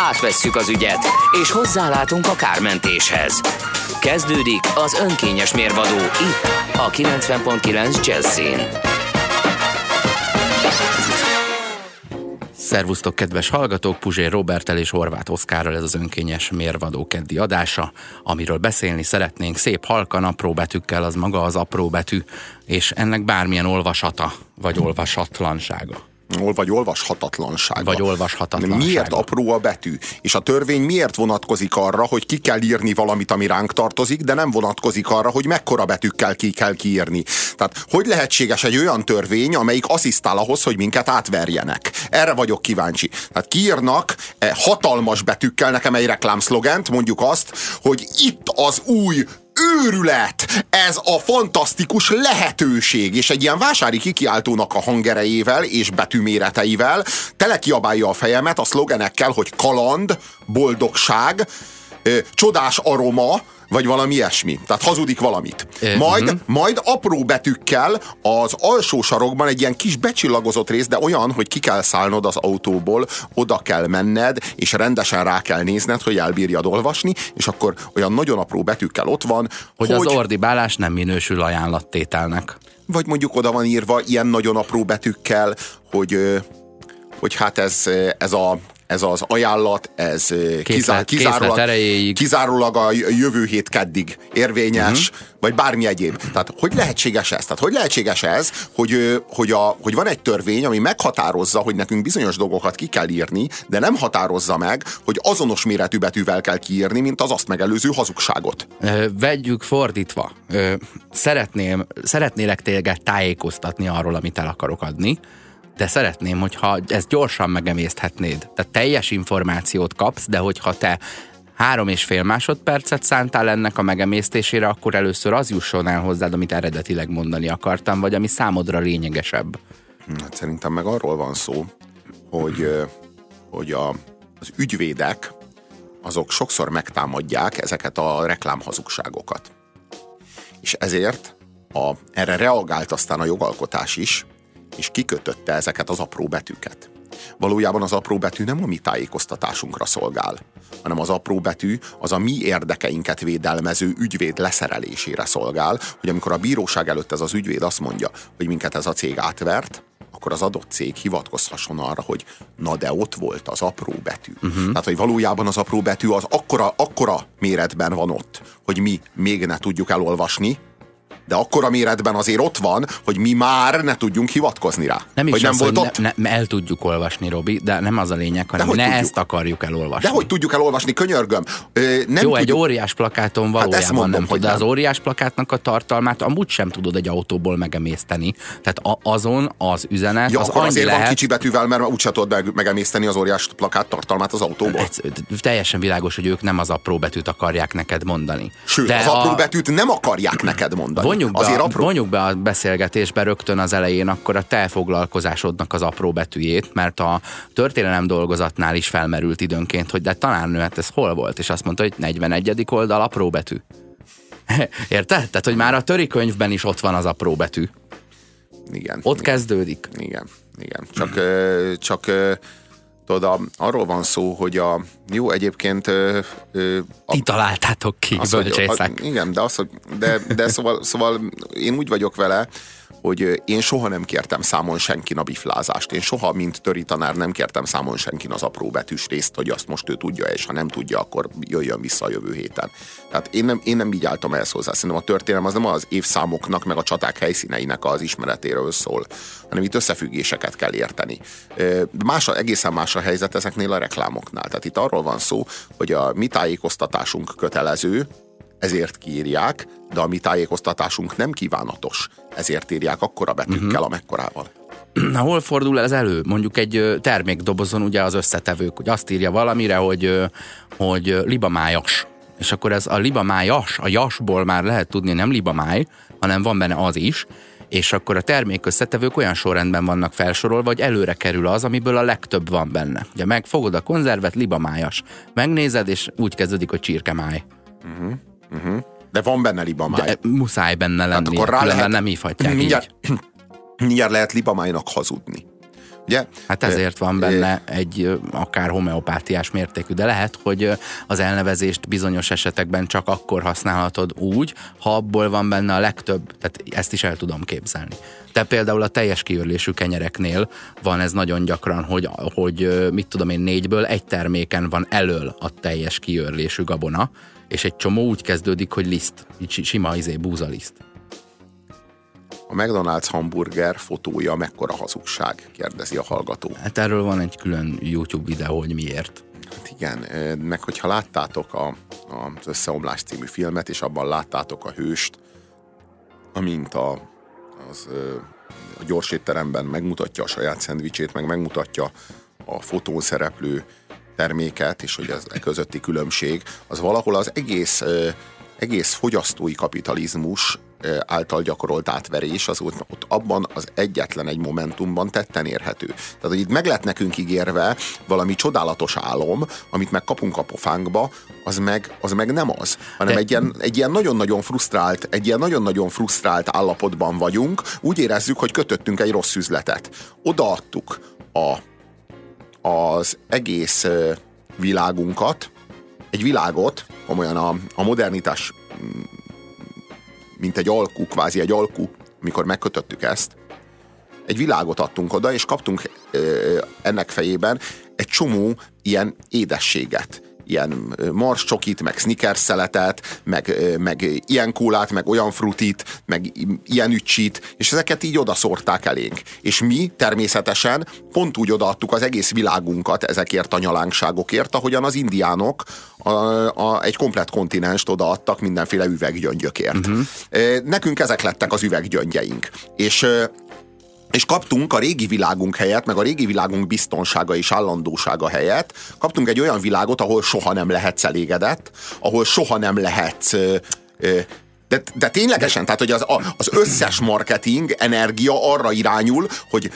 Átvesszük az ügyet, és hozzálátunk a kármentéshez. Kezdődik az önkényes mérvadó itt, a 90.9 Jazzin. Szervusztok, kedves hallgatók! Puzsér Robertel és Horváth Oszkárral ez az önkényes mérvadó keddi adása, amiről beszélni szeretnénk szép halkan apró betűkkel, az maga az apró betű, és ennek bármilyen olvasata vagy olvasatlansága vagy olvashatatlansága. Vagy olvashatatlansága. Miért apró a betű? És a törvény miért vonatkozik arra, hogy ki kell írni valamit, ami ránk tartozik, de nem vonatkozik arra, hogy mekkora betűkkel ki kell kiírni. Tehát hogy lehetséges egy olyan törvény, amelyik asszisztál ahhoz, hogy minket átverjenek? Erre vagyok kíváncsi. Tehát kiírnak e hatalmas betűkkel nekem egy reklámszlogent, mondjuk azt, hogy itt az új őrület, ez a fantasztikus lehetőség, és egy ilyen vásári kikiáltónak a hangerejével és betűméreteivel telekiabálja a fejemet a szlogenekkel, hogy kaland, boldogság, csodás aroma, vagy valami ilyesmi. Tehát hazudik valamit. Majd, uh-huh. majd apró betűkkel az alsó sarokban egy ilyen kis becsillagozott rész, de olyan, hogy ki kell szállnod az autóból, oda kell menned, és rendesen rá kell nézned, hogy elbírjad olvasni, és akkor olyan nagyon apró betűkkel ott van, hogy, hogy az ordibálás nem minősül ajánlattételnek. Vagy mondjuk oda van írva ilyen nagyon apró betűkkel, hogy hogy hát ez, ez a ez az ajánlat, ez kizár, kizárólag, kizárólag a jövő hét keddig érvényes, uh-huh. vagy bármi egyéb. Tehát hogy lehetséges ez? Tehát hogy lehetséges ez, hogy, hogy, a, hogy van egy törvény, ami meghatározza, hogy nekünk bizonyos dolgokat ki kell írni, de nem határozza meg, hogy azonos méretű betűvel kell kiírni, mint az azt megelőző hazugságot. Vegyük fordítva. Szeretném, szeretnélek téged tájékoztatni arról, amit el akarok adni de szeretném, hogyha ezt gyorsan megemészthetnéd. Tehát teljes információt kapsz, de hogyha te három és fél másodpercet szántál ennek a megemésztésére, akkor először az jusson el hozzád, amit eredetileg mondani akartam, vagy ami számodra lényegesebb. Hát szerintem meg arról van szó, hogy, hogy a, az ügyvédek azok sokszor megtámadják ezeket a reklámhazugságokat. És ezért a, erre reagált aztán a jogalkotás is, és kikötötte ezeket az apró betűket. Valójában az apró betű nem a mi tájékoztatásunkra szolgál, hanem az apró betű az a mi érdekeinket védelmező ügyvéd leszerelésére szolgál, hogy amikor a bíróság előtt ez az ügyvéd azt mondja, hogy minket ez a cég átvert, akkor az adott cég hivatkozhasson arra, hogy na de ott volt az apró betű. Uh-huh. Tehát, hogy valójában az apró betű az akkora, akkora méretben van ott, hogy mi még ne tudjuk elolvasni, de akkor a méretben azért ott van, hogy mi már ne tudjunk hivatkozni rá. Nem is hogy nem az, volt hogy ott. Ne, ne, el tudjuk olvasni, Robi, de nem az a lényeg, hanem ne tudjuk. ezt akarjuk elolvasni. De hogy tudjuk elolvasni, könyörgöm. Ö, nem Jó, tudjuk. egy óriás plakáton hát valójában hát mondom, nem hogy de az óriás plakátnak a tartalmát amúgy sem tudod egy autóból megemészteni. Tehát a, azon az üzenet ja, az akkor azért lehet... van kicsi betűvel, mert úgysem tudod megemészteni az óriás plakát tartalmát az autóból. Ez, teljesen világos, hogy ők nem az apró betűt akarják neked mondani. Sőt, de az a... apró betűt nem akarják neked mondani. Vonjuk be, azért apró vonjuk be a beszélgetésbe rögtön az elején akkor a te foglalkozásodnak az apró betűjét, mert a történelem dolgozatnál is felmerült időnként, hogy de talán hát ez hol volt, és azt mondta, hogy 41. oldal apró betű. Érted? Tehát, hogy már a könyvben is ott van az apró betű. Igen. Ott igen. kezdődik. Igen, igen. Csak, csak tudod, arról van szó, hogy a jó egyébként... Ö, ö, a, Ti találtátok ki, az, hogy, a, Igen, de, az, hogy, de, de szóval, szóval én úgy vagyok vele, hogy én soha nem kértem számon senkin a biflázást. Én soha, mint töri tanár nem kértem számon senkin az apró betűs részt, hogy azt most ő tudja, és ha nem tudja, akkor jöjjön vissza a jövő héten. Tehát én nem, én nem így álltam ehhez hozzá. Szerintem a történelem az nem az évszámoknak, meg a csaták helyszíneinek az ismeretéről szól, hanem itt összefüggéseket kell érteni. Más, egészen más a helyzet ezeknél a reklámoknál. Tehát itt arról van szó, hogy a mi tájékoztatásunk kötelező, ezért kiírják, de a mi tájékoztatásunk nem kívánatos, ezért írják akkora betűkkel, uh-huh. amekkorával. hol fordul ez elő? Mondjuk egy termékdobozon ugye az összetevők, hogy azt írja valamire, hogy, hogy libamájas. És akkor ez a libamájas, a jasból már lehet tudni, nem libamáj, hanem van benne az is, és akkor a termék összetevők olyan sorrendben vannak felsorolva, hogy előre kerül az, amiből a legtöbb van benne. Ugye megfogod a konzervet, libamájas. Megnézed, és úgy kezdődik, hogy csirkemáj. Uh-huh, uh-huh. De van benne libamáj. De muszáj benne lenni, hát akkor rá lehet, nem hívhatják mindjárt, így. Mindjárt lehet libamájnak hazudni. Ugye? Hát ezért van benne egy akár homeopátiás mértékű, de lehet, hogy az elnevezést bizonyos esetekben csak akkor használhatod úgy, ha abból van benne a legtöbb, tehát ezt is el tudom képzelni. De például a teljes kiörlésű kenyereknél van ez nagyon gyakran, hogy, hogy mit tudom én, négyből egy terméken van elől a teljes kiörlésű gabona, és egy csomó úgy kezdődik, hogy liszt, így sima izé, búzaliszt. A McDonald's hamburger fotója mekkora hazugság? Kérdezi a hallgató. Hát erről van egy külön YouTube videó, hogy miért. Hát igen, meg hogyha láttátok a, a, az Összeomlás című filmet, és abban láttátok a hőst, amint a, az, a gyors étteremben megmutatja a saját szendvicsét, meg megmutatja a fotón szereplő terméket, és hogy ez e közötti különbség, az valahol az egész egész fogyasztói kapitalizmus által gyakorolt átverés az ott, ott abban az egyetlen egy momentumban tetten érhető. Tehát, hogy itt meg lett nekünk ígérve valami csodálatos álom, amit meg kapunk a pofánkba, az meg, az meg nem az, hanem De... egy, ilyen, egy ilyen nagyon-nagyon frusztrált, egy ilyen nagyon-nagyon frusztrált állapotban vagyunk, úgy érezzük, hogy kötöttünk egy rossz üzletet. Odaadtuk a, az egész világunkat, egy világot, komolyan a, a modernitás mint egy alkú, kvázi egy alkú, mikor megkötöttük ezt, egy világot adtunk oda, és kaptunk ennek fejében egy csomó ilyen édességet ilyen mars csokit, meg sneakers szeletet, meg, meg ilyen kólát, meg olyan frutit, meg ilyen ücsit, és ezeket így odaszórták elénk. És mi természetesen pont úgy odaadtuk az egész világunkat ezekért a nyalánkságokért, ahogyan az indiánok a, a, egy komplet kontinenst odaadtak mindenféle üveggyöngyökért. Uh-huh. Nekünk ezek lettek az üveggyöngyeink. És és kaptunk a régi világunk helyett, meg a régi világunk biztonsága és állandósága helyett, kaptunk egy olyan világot, ahol soha nem lehetsz elégedett, ahol soha nem lehetsz de, de ténylegesen, tehát hogy az, az összes marketing energia arra irányul, hogy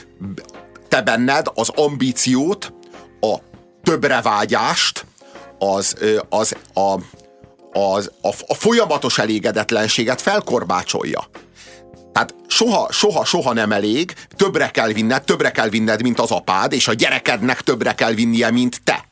te benned az ambíciót, a többre vágyást, az, az, a, az, a, a folyamatos elégedetlenséget felkorbácsolja. Tehát soha, soha, soha nem elég, többre kell vinned, többre kell vinned, mint az apád, és a gyerekednek többre kell vinnie, mint te.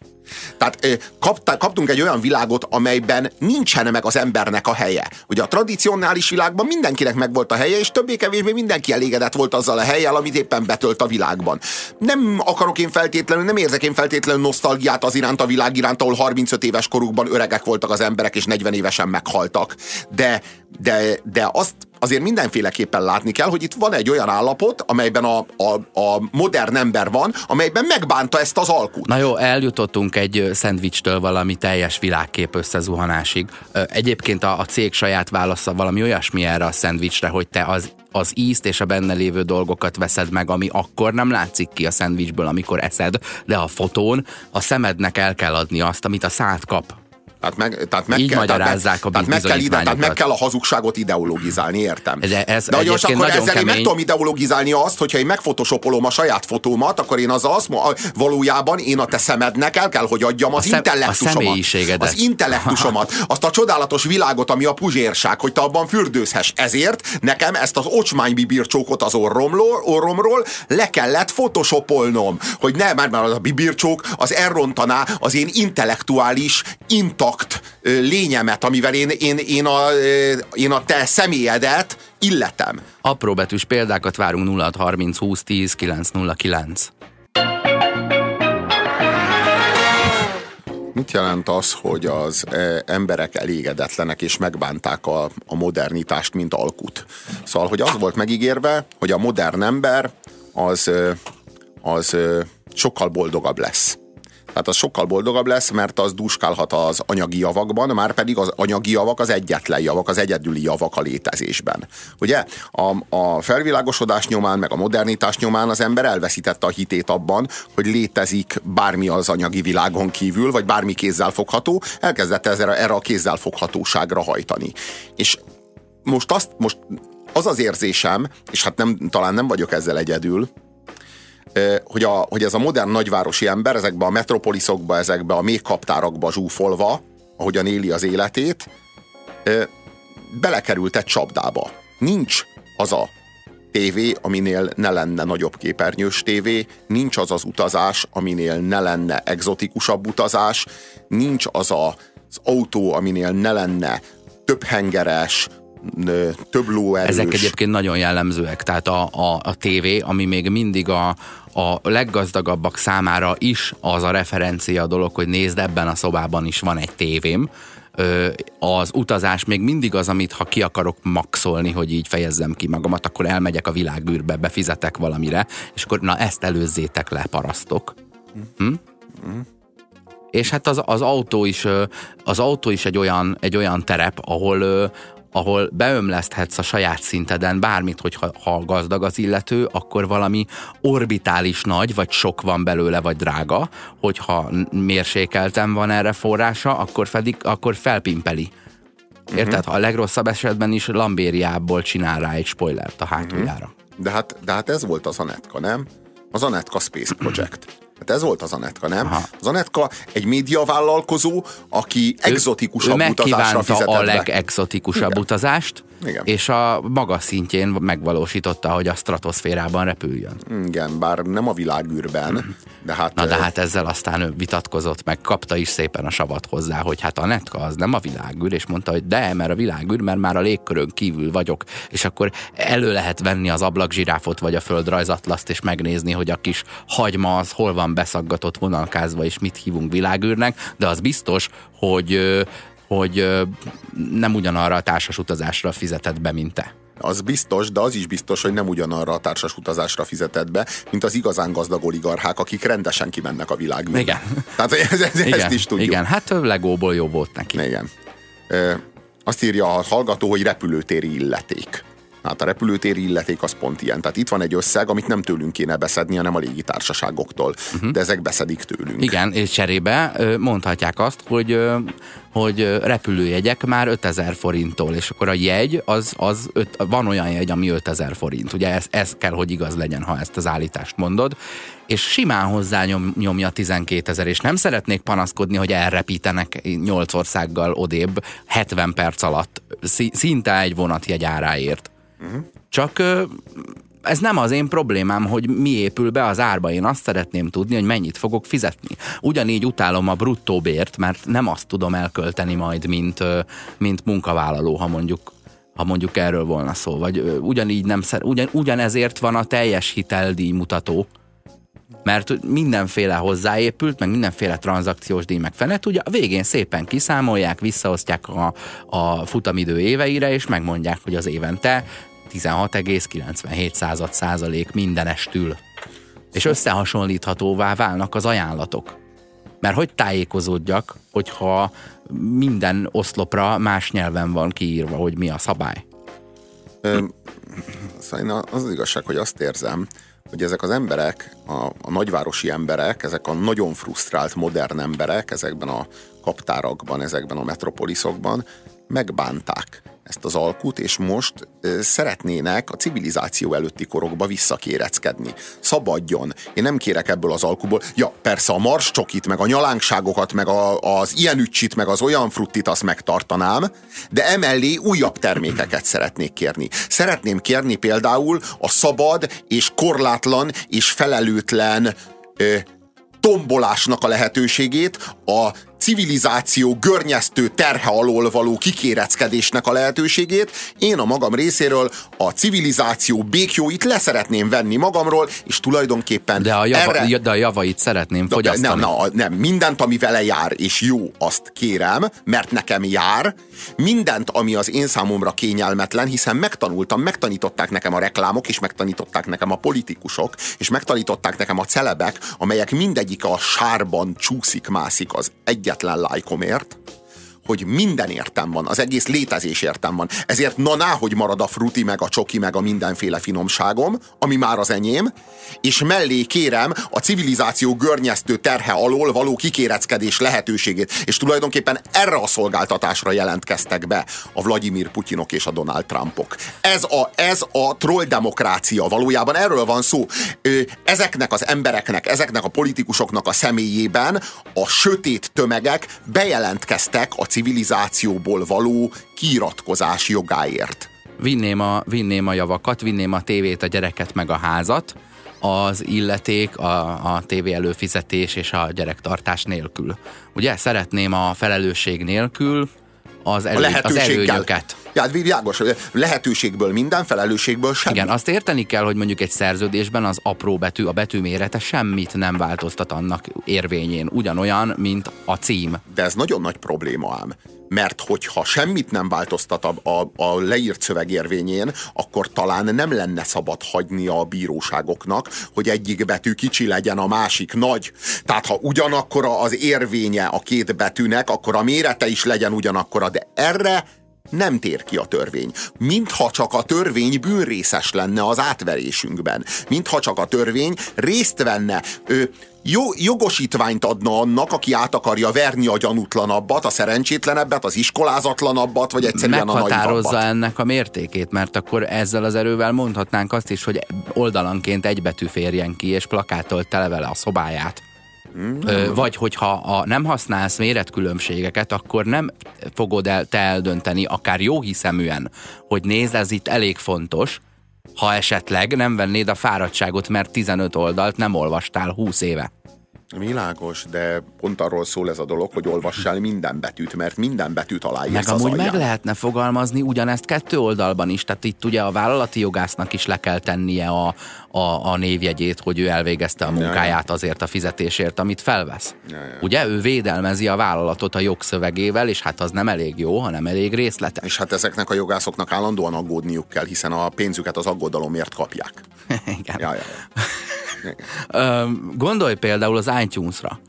Tehát kapt, kaptunk egy olyan világot, amelyben nincsen meg az embernek a helye. Ugye a tradicionális világban mindenkinek meg volt a helye, és többé-kevésbé mindenki elégedett volt azzal a helyel, amit éppen betölt a világban. Nem akarok én feltétlenül, nem érzek én feltétlenül nosztalgiát az iránt a világ iránt, ahol 35 éves korukban öregek voltak az emberek, és 40 évesen meghaltak. De, de, de azt azért mindenféleképpen látni kell, hogy itt van egy olyan állapot, amelyben a, a, a modern ember van, amelyben megbánta ezt az alkut. Na jó, eljutottunk egy szendvicstől valami teljes világkép összezuhanásig. Egyébként a, a cég saját válasza valami olyasmi erre a szendvicsre, hogy te az az ízt és a benne lévő dolgokat veszed meg, ami akkor nem látszik ki a szendvicsből, amikor eszed, de a fotón a szemednek el kell adni azt, amit a szád kap. Tehát meg, tehát meg Így kell, magyarázzák tehát, a tehát meg, kell ide, tehát meg kell a hazugságot ideologizálni, értem. De, ez De hogy most akkor ezzel kemény... én meg tudom ideologizálni azt, hogyha én megfotosopolom a saját fotómat, akkor én az azt valójában én a te szemednek el kell, hogy adjam az a intellektusomat. Az intellektusomat. Azt a csodálatos világot, ami a puzsérság, hogy te abban fürdőzhess. Ezért nekem ezt az ocsmánybibircsókot az orromról, orromról le kellett photoshopolnom, hogy ne, mert az a bibircsók az elrontaná az én intellektuális inta intakt lényemet, amivel én, én, én, a, én a te személyedet illetem. Apró betűs példákat várunk 0 30 20 10 909. Mit jelent az, hogy az emberek elégedetlenek és megbánták a, a modernitást, mint alkut? Szóval, hogy az volt megígérve, hogy a modern ember az, az sokkal boldogabb lesz. Tehát az sokkal boldogabb lesz, mert az dúskálhat az anyagi javakban, már pedig az anyagi javak az egyetlen javak, az egyedüli javak a létezésben. Ugye a, a felvilágosodás nyomán, meg a modernitás nyomán az ember elveszítette a hitét abban, hogy létezik bármi az anyagi világon kívül, vagy bármi kézzel fogható, elkezdett erre, erre a kézzel foghatóságra hajtani. És most azt, most az az érzésem, és hát nem, talán nem vagyok ezzel egyedül, hogy, a, hogy ez a modern nagyvárosi ember ezekbe a metropoliszokba, ezekbe a még kaptárakba zsúfolva, ahogyan éli az életét, belekerült egy csapdába. Nincs az a tévé, aminél ne lenne nagyobb képernyős tévé, nincs az az utazás, aminél ne lenne egzotikusabb utazás, nincs az a, az autó, aminél ne lenne több hengeres, több lóerős. Ezek egyébként nagyon jellemzőek, tehát a, a, a tévé, ami még mindig a, a leggazdagabbak számára is az a referencia dolog, hogy nézd, ebben a szobában is van egy tévém, az utazás még mindig az, amit ha ki akarok maxolni, hogy így fejezzem ki magamat, akkor elmegyek a világűrbe, befizetek valamire, és akkor na ezt előzzétek le, parasztok. Hm? Mm. És hát az, az autó is az autó is egy olyan, egy olyan terep, ahol, ahol beömleszthetsz a saját szinteden bármit, hogyha ha gazdag az illető, akkor valami orbitális nagy, vagy sok van belőle, vagy drága, hogyha mérsékeltem van erre forrása, akkor, pedig, akkor felpimpeli. Érted? Uh-huh. A legrosszabb esetben is Lambériából csinál rá egy spoilert a hátuljára. Uh-huh. De, hát, de hát ez volt az Anetka, nem? Az Anetka Space Project. Hát ez volt az Anetka, nem? Aha. Az Anetka egy médiavállalkozó, aki ő, exotikusabb ő utazásra fizetett a legexotikusabb Igen. utazást, igen. és a maga szintjén megvalósította, hogy a stratoszférában repüljön. Igen, bár nem a világűrben, de hát... Na de hát ezzel aztán ő vitatkozott, meg kapta is szépen a savat hozzá, hogy hát a netka az nem a világűr, és mondta, hogy de, mert a világűr, mert már a légkörön kívül vagyok, és akkor elő lehet venni az ablakzsiráfot, vagy a földrajzatlaszt, és megnézni, hogy a kis hagyma az hol van beszaggatott vonalkázva, és mit hívunk világűrnek, de az biztos, hogy hogy nem ugyanarra a társas utazásra fizetett be, mint te. Az biztos, de az is biztos, hogy nem ugyanarra a társas utazásra fizetett be, mint az igazán gazdag oligarchák, akik rendesen kimennek a világűrbe. Igen. Tehát ez, ez, Igen. ezt is tudjuk. Igen, hát legóból jó volt neki. Igen. E, azt írja a hallgató, hogy repülőtéri illeték. Hát a repülőtéri illeték az pont ilyen. Tehát itt van egy összeg, amit nem tőlünk kéne beszedni, hanem a légitársaságoktól. Uh-huh. De ezek beszedik tőlünk. Igen, és cserébe mondhatják azt, hogy hogy repülőjegyek már 5000 forinttól, és akkor a jegy, az, az öt, van olyan jegy, ami 5000 forint. Ugye ez, ez kell, hogy igaz legyen, ha ezt az állítást mondod. És simán hozzá nyom, nyomja 12 ezer, és nem szeretnék panaszkodni, hogy elrepítenek 8 országgal odébb 70 perc alatt, szinte egy vonatjegy áráért. Uh-huh. Csak ez nem az én problémám, hogy mi épül be az árba. Én azt szeretném tudni, hogy mennyit fogok fizetni. Ugyanígy utálom a bruttó bért, mert nem azt tudom elkölteni majd, mint, mint munkavállaló, ha mondjuk ha mondjuk erről volna szó. Vagy ugyanígy nem szer, ugyan, ugyanezért van a teljes hiteldíj mutató, mert mindenféle hozzáépült, meg mindenféle tranzakciós díj, meg fenet, ugye a végén szépen kiszámolják, visszaosztják a, a futamidő éveire, és megmondják, hogy az évente 16,97 század százalék mindenestül. És összehasonlíthatóvá válnak az ajánlatok. Mert hogy tájékozódjak, hogyha minden oszlopra más nyelven van kiírva, hogy mi a szabály? Ö, szóval az az igazság, hogy azt érzem, hogy ezek az emberek, a, a nagyvárosi emberek, ezek a nagyon frusztrált modern emberek ezekben a kaptárakban, ezekben a metropoliszokban megbánták ezt az alkut, és most szeretnének a civilizáció előtti korokba visszakéreckedni. Szabadjon. Én nem kérek ebből az alkuból. Ja, persze a marscsokit, meg a nyalánkságokat, meg a, az ilyen ücsit, meg az olyan fruttit azt megtartanám, de emellé újabb termékeket szeretnék kérni. Szeretném kérni például a szabad és korlátlan és felelőtlen ö, tombolásnak a lehetőségét a civilizáció görnyeztő terhe alól való kikéreckedésnek a lehetőségét, én a magam részéről a civilizáció békjóit leszeretném venni magamról, és tulajdonképpen de a, java, erre... de a javait szeretném de, fogyasztani. Nem, nem, nem, mindent, ami vele jár, és jó, azt kérem, mert nekem jár, mindent, ami az én számomra kényelmetlen, hiszen megtanultam, megtanították nekem a reklámok, és megtanították nekem a politikusok, és megtanították nekem a celebek, amelyek mindegyik a sárban csúszik-mászik az egyetlen lájkomért, hogy minden értem van, az egész létezés értem van. Ezért na ná, hogy marad a fruti, meg a csoki, meg a mindenféle finomságom, ami már az enyém, és mellé kérem a civilizáció görnyeztő terhe alól való kikéreckedés lehetőségét. És tulajdonképpen erre a szolgáltatásra jelentkeztek be a Vladimir Putyinok és a Donald Trumpok. Ez a, ez a troll demokrácia valójában erről van szó. Ezeknek az embereknek, ezeknek a politikusoknak a személyében a sötét tömegek bejelentkeztek a civilizáció civilizációból való kiiratkozás jogáért. Vinném a, vinném a javakat, vinném a tévét, a gyereket, meg a házat, az illeték, a, a tévé előfizetés és a gyerektartás nélkül. Ugye szeretném a felelősség nélkül az, elő, az előnyöket. Ja, hát világos, lehetőségből minden, felelősségből semmi. Igen, azt érteni kell, hogy mondjuk egy szerződésben az apró betű, a betű mérete semmit nem változtat annak érvényén. Ugyanolyan, mint a cím. De ez nagyon nagy probléma ám mert hogyha semmit nem változtat a, a, a leírt szöveg érvényén, akkor talán nem lenne szabad hagyni a bíróságoknak, hogy egyik betű kicsi legyen, a másik nagy. Tehát ha ugyanakkor az érvénye a két betűnek, akkor a mérete is legyen ugyanakkora, de erre nem tér ki a törvény. Mintha csak a törvény bűnrészes lenne az átverésünkben. Mintha csak a törvény részt venne, ö, jó, jogosítványt adna annak, aki át akarja verni a gyanútlanabbat, a szerencsétlenebbet, az iskolázatlanabbat, vagy egyszerűen a Meghatározza ennek a mértékét, mert akkor ezzel az erővel mondhatnánk azt is, hogy oldalanként egy betű férjen ki, és plakától tele vele a szobáját. Ö, vagy hogyha a, nem használsz méretkülönbségeket, akkor nem fogod el, te eldönteni, akár jó hiszeműen, hogy nézd, ez itt elég fontos, ha esetleg nem vennéd a fáradtságot, mert 15 oldalt nem olvastál 20 éve. Világos, de pont arról szól ez a dolog, hogy olvassál minden betűt, mert minden betűt aláírsz Meg amúgy meg lehetne fogalmazni ugyanezt kettő oldalban is, tehát itt ugye a vállalati jogásznak is le kell tennie a, a, a névjegyét, hogy ő elvégezte a munkáját azért a fizetésért, amit felvesz. Ugye ő védelmezi a vállalatot a jogszövegével, és hát az nem elég jó, hanem elég részletes. És hát ezeknek a jogászoknak állandóan aggódniuk kell, hiszen a pénzüket az aggodalomért kapják. Igen. Ja, ja, ja. Gondolj például az iTunes-ra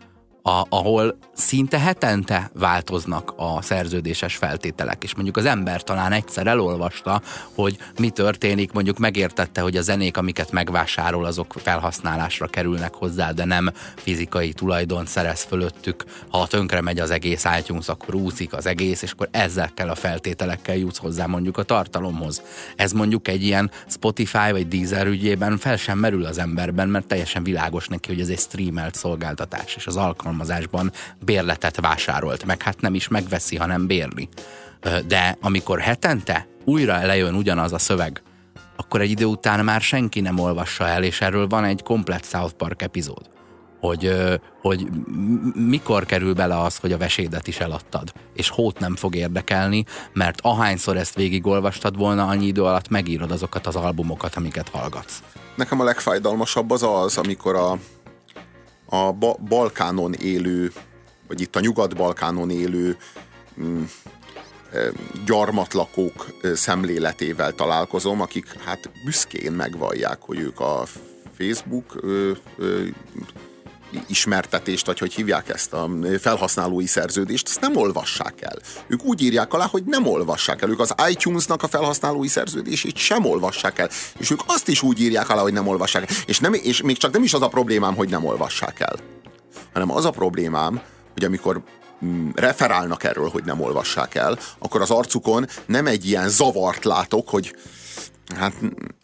a, ahol szinte hetente változnak a szerződéses feltételek, és mondjuk az ember talán egyszer elolvasta, hogy mi történik, mondjuk megértette, hogy a zenék, amiket megvásárol, azok felhasználásra kerülnek hozzá, de nem fizikai tulajdon szerez fölöttük. Ha tönkre megy az egész iTunes, akkor úszik az egész, és akkor ezekkel a feltételekkel jutsz hozzá mondjuk a tartalomhoz. Ez mondjuk egy ilyen Spotify vagy Deezer ügyében fel sem merül az emberben, mert teljesen világos neki, hogy ez egy streamelt szolgáltatás, és az alkalom alkalmazásban bérletet vásárolt, meg hát nem is megveszi, hanem bérli. De amikor hetente újra elejön ugyanaz a szöveg, akkor egy idő után már senki nem olvassa el, és erről van egy komplet South Park epizód. Hogy, hogy mikor kerül bele az, hogy a vesédet is eladtad, és hót nem fog érdekelni, mert ahányszor ezt végigolvastad volna, annyi idő alatt megírod azokat az albumokat, amiket hallgatsz. Nekem a legfájdalmasabb az az, amikor a, a ba- Balkánon élő, vagy itt a Nyugat-Balkánon élő mm, gyarmatlakók szemléletével találkozom, akik hát büszkén megvallják, hogy ők a Facebook ö, ö, ismertetést, vagy hogy hívják ezt a felhasználói szerződést, ezt nem olvassák el. Ők úgy írják alá, hogy nem olvassák el. Ők az iTunes-nak a felhasználói szerződését sem olvassák el. És ők azt is úgy írják alá, hogy nem olvassák el. És, nem, és még csak nem is az a problémám, hogy nem olvassák el. Hanem az a problémám, hogy amikor mm, referálnak erről, hogy nem olvassák el, akkor az arcukon nem egy ilyen zavart látok, hogy Hát,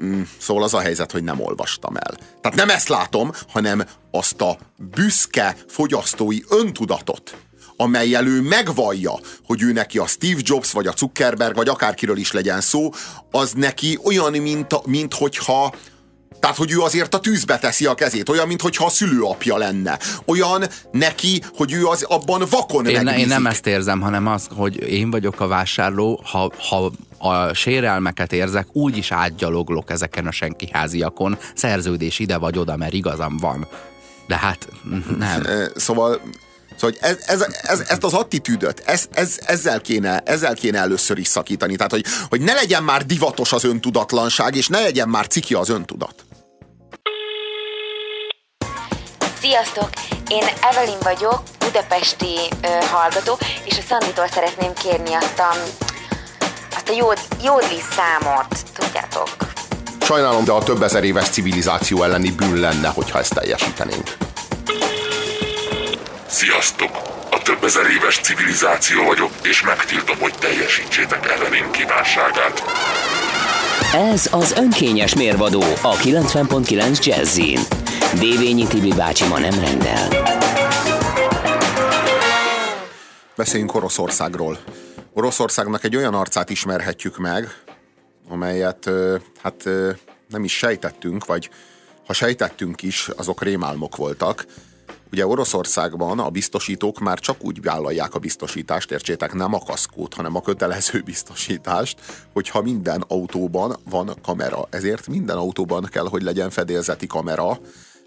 mm, szóval az a helyzet, hogy nem olvastam el. Tehát nem ezt látom, hanem azt a büszke fogyasztói öntudatot, amelyel ő megvallja, hogy ő neki a Steve Jobs, vagy a Zuckerberg, vagy akárkiről is legyen szó, az neki olyan, mint, mint hogyha Tehát, hogy ő azért a tűzbe teszi a kezét, olyan, mintha a szülőapja lenne. Olyan neki, hogy ő az abban vakon én, megbízik. én nem ezt érzem, hanem az, hogy én vagyok a vásárló, ha, ha a sérelmeket érzek, úgy is átgyaloglok ezeken a senkiháziakon, szerződés ide vagy oda, mert igazam van. De hát nem. Szóval Szóval ez, ez, ez, ezt az attitűdöt, ez, ez, ezzel, kéne, ezzel kéne először is szakítani. Tehát, hogy, hogy ne legyen már divatos az öntudatlanság, és ne legyen már ciki az öntudat. Sziasztok! Én Evelyn vagyok, budapesti ö, hallgató, és a Szanditól szeretném kérni azt a, azt a jód, jódli számot, tudjátok? Sajnálom, de a több ezer éves civilizáció elleni bűn lenne, hogyha ezt teljesítenénk. Sziasztok! A több ezer éves civilizáció vagyok, és megtiltom, hogy teljesítsétek Evelyn kívánságát. Ez az önkényes mérvadó a 90.9 Jazzin. Dévényi Tibi bácsi ma nem rendel. Beszéljünk Oroszországról. Oroszországnak egy olyan arcát ismerhetjük meg, amelyet hát nem is sejtettünk, vagy ha sejtettünk is, azok rémálmok voltak. Ugye Oroszországban a biztosítók már csak úgy vállalják a biztosítást, értsétek, nem a kaszkót, hanem a kötelező biztosítást, hogyha minden autóban van kamera. Ezért minden autóban kell, hogy legyen fedélzeti kamera,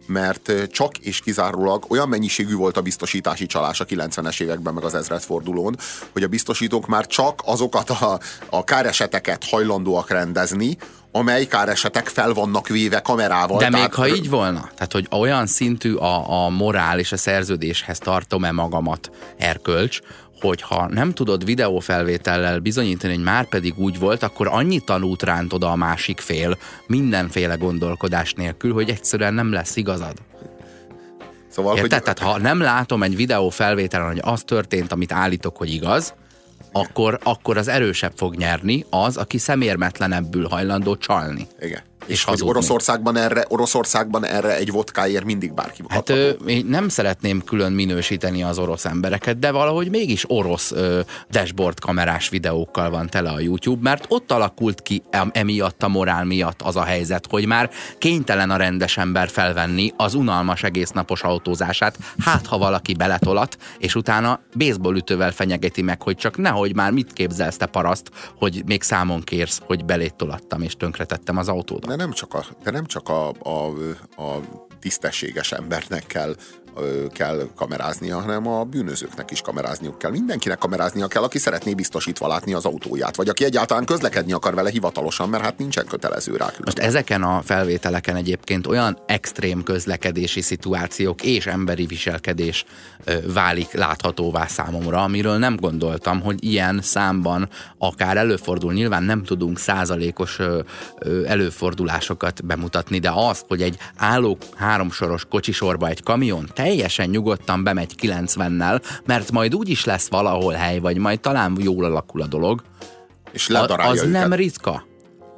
mert csak és kizárólag olyan mennyiségű volt a biztosítási csalás a 90-es években, meg az ezredfordulón, hogy a biztosítók már csak azokat a, a káreseteket hajlandóak rendezni, amely káresetek fel vannak véve kamerával. De tehát... még ha így volna, tehát hogy olyan szintű a, a morál és a szerződéshez tartom-e magamat erkölcs, hogyha nem tudod videófelvétellel bizonyítani, hogy már pedig úgy volt, akkor annyi tanút ránt oda a másik fél, mindenféle gondolkodás nélkül, hogy egyszerűen nem lesz igazad. Szóval, Érted? Hogy... Tehát ha nem látom egy videófelvételen, hogy az történt, amit állítok, hogy igaz, akkor, akkor az erősebb fog nyerni az, aki szemérmetlenebbül hajlandó csalni. Igen. És hogy Oroszországban erre, Oroszországban erre egy vodkáért mindig bárki Hát ö, én nem szeretném külön minősíteni az orosz embereket, de valahogy mégis orosz ö, dashboard kamerás videókkal van tele a YouTube, mert ott alakult ki emiatt a morál miatt az a helyzet, hogy már kénytelen a rendes ember felvenni az unalmas egésznapos autózását, hát ha valaki beletolat, és utána baseball ütővel fenyegeti meg, hogy csak nehogy már mit képzelsz te paraszt, hogy még számon kérsz, hogy belét tolattam és tönkretettem az autódat nem csak a, de nem csak a, a, a tisztességes embernek kell kell kameráznia, hanem a bűnözőknek is kamerázniuk kell. Mindenkinek kameráznia kell, aki szeretné biztosítva látni az autóját, vagy aki egyáltalán közlekedni akar vele hivatalosan, mert hát nincsen kötelező rá. Most ezeken a felvételeken egyébként olyan extrém közlekedési szituációk és emberi viselkedés válik láthatóvá számomra, amiről nem gondoltam, hogy ilyen számban akár előfordul. Nyilván nem tudunk százalékos előfordulásokat bemutatni, de az, hogy egy álló háromsoros kocsisorba egy kamion teljesen nyugodtan bemegy 90-nel, mert majd úgy is lesz valahol hely, vagy majd talán jól alakul a dolog. És ledarálja Az őket. nem ritka.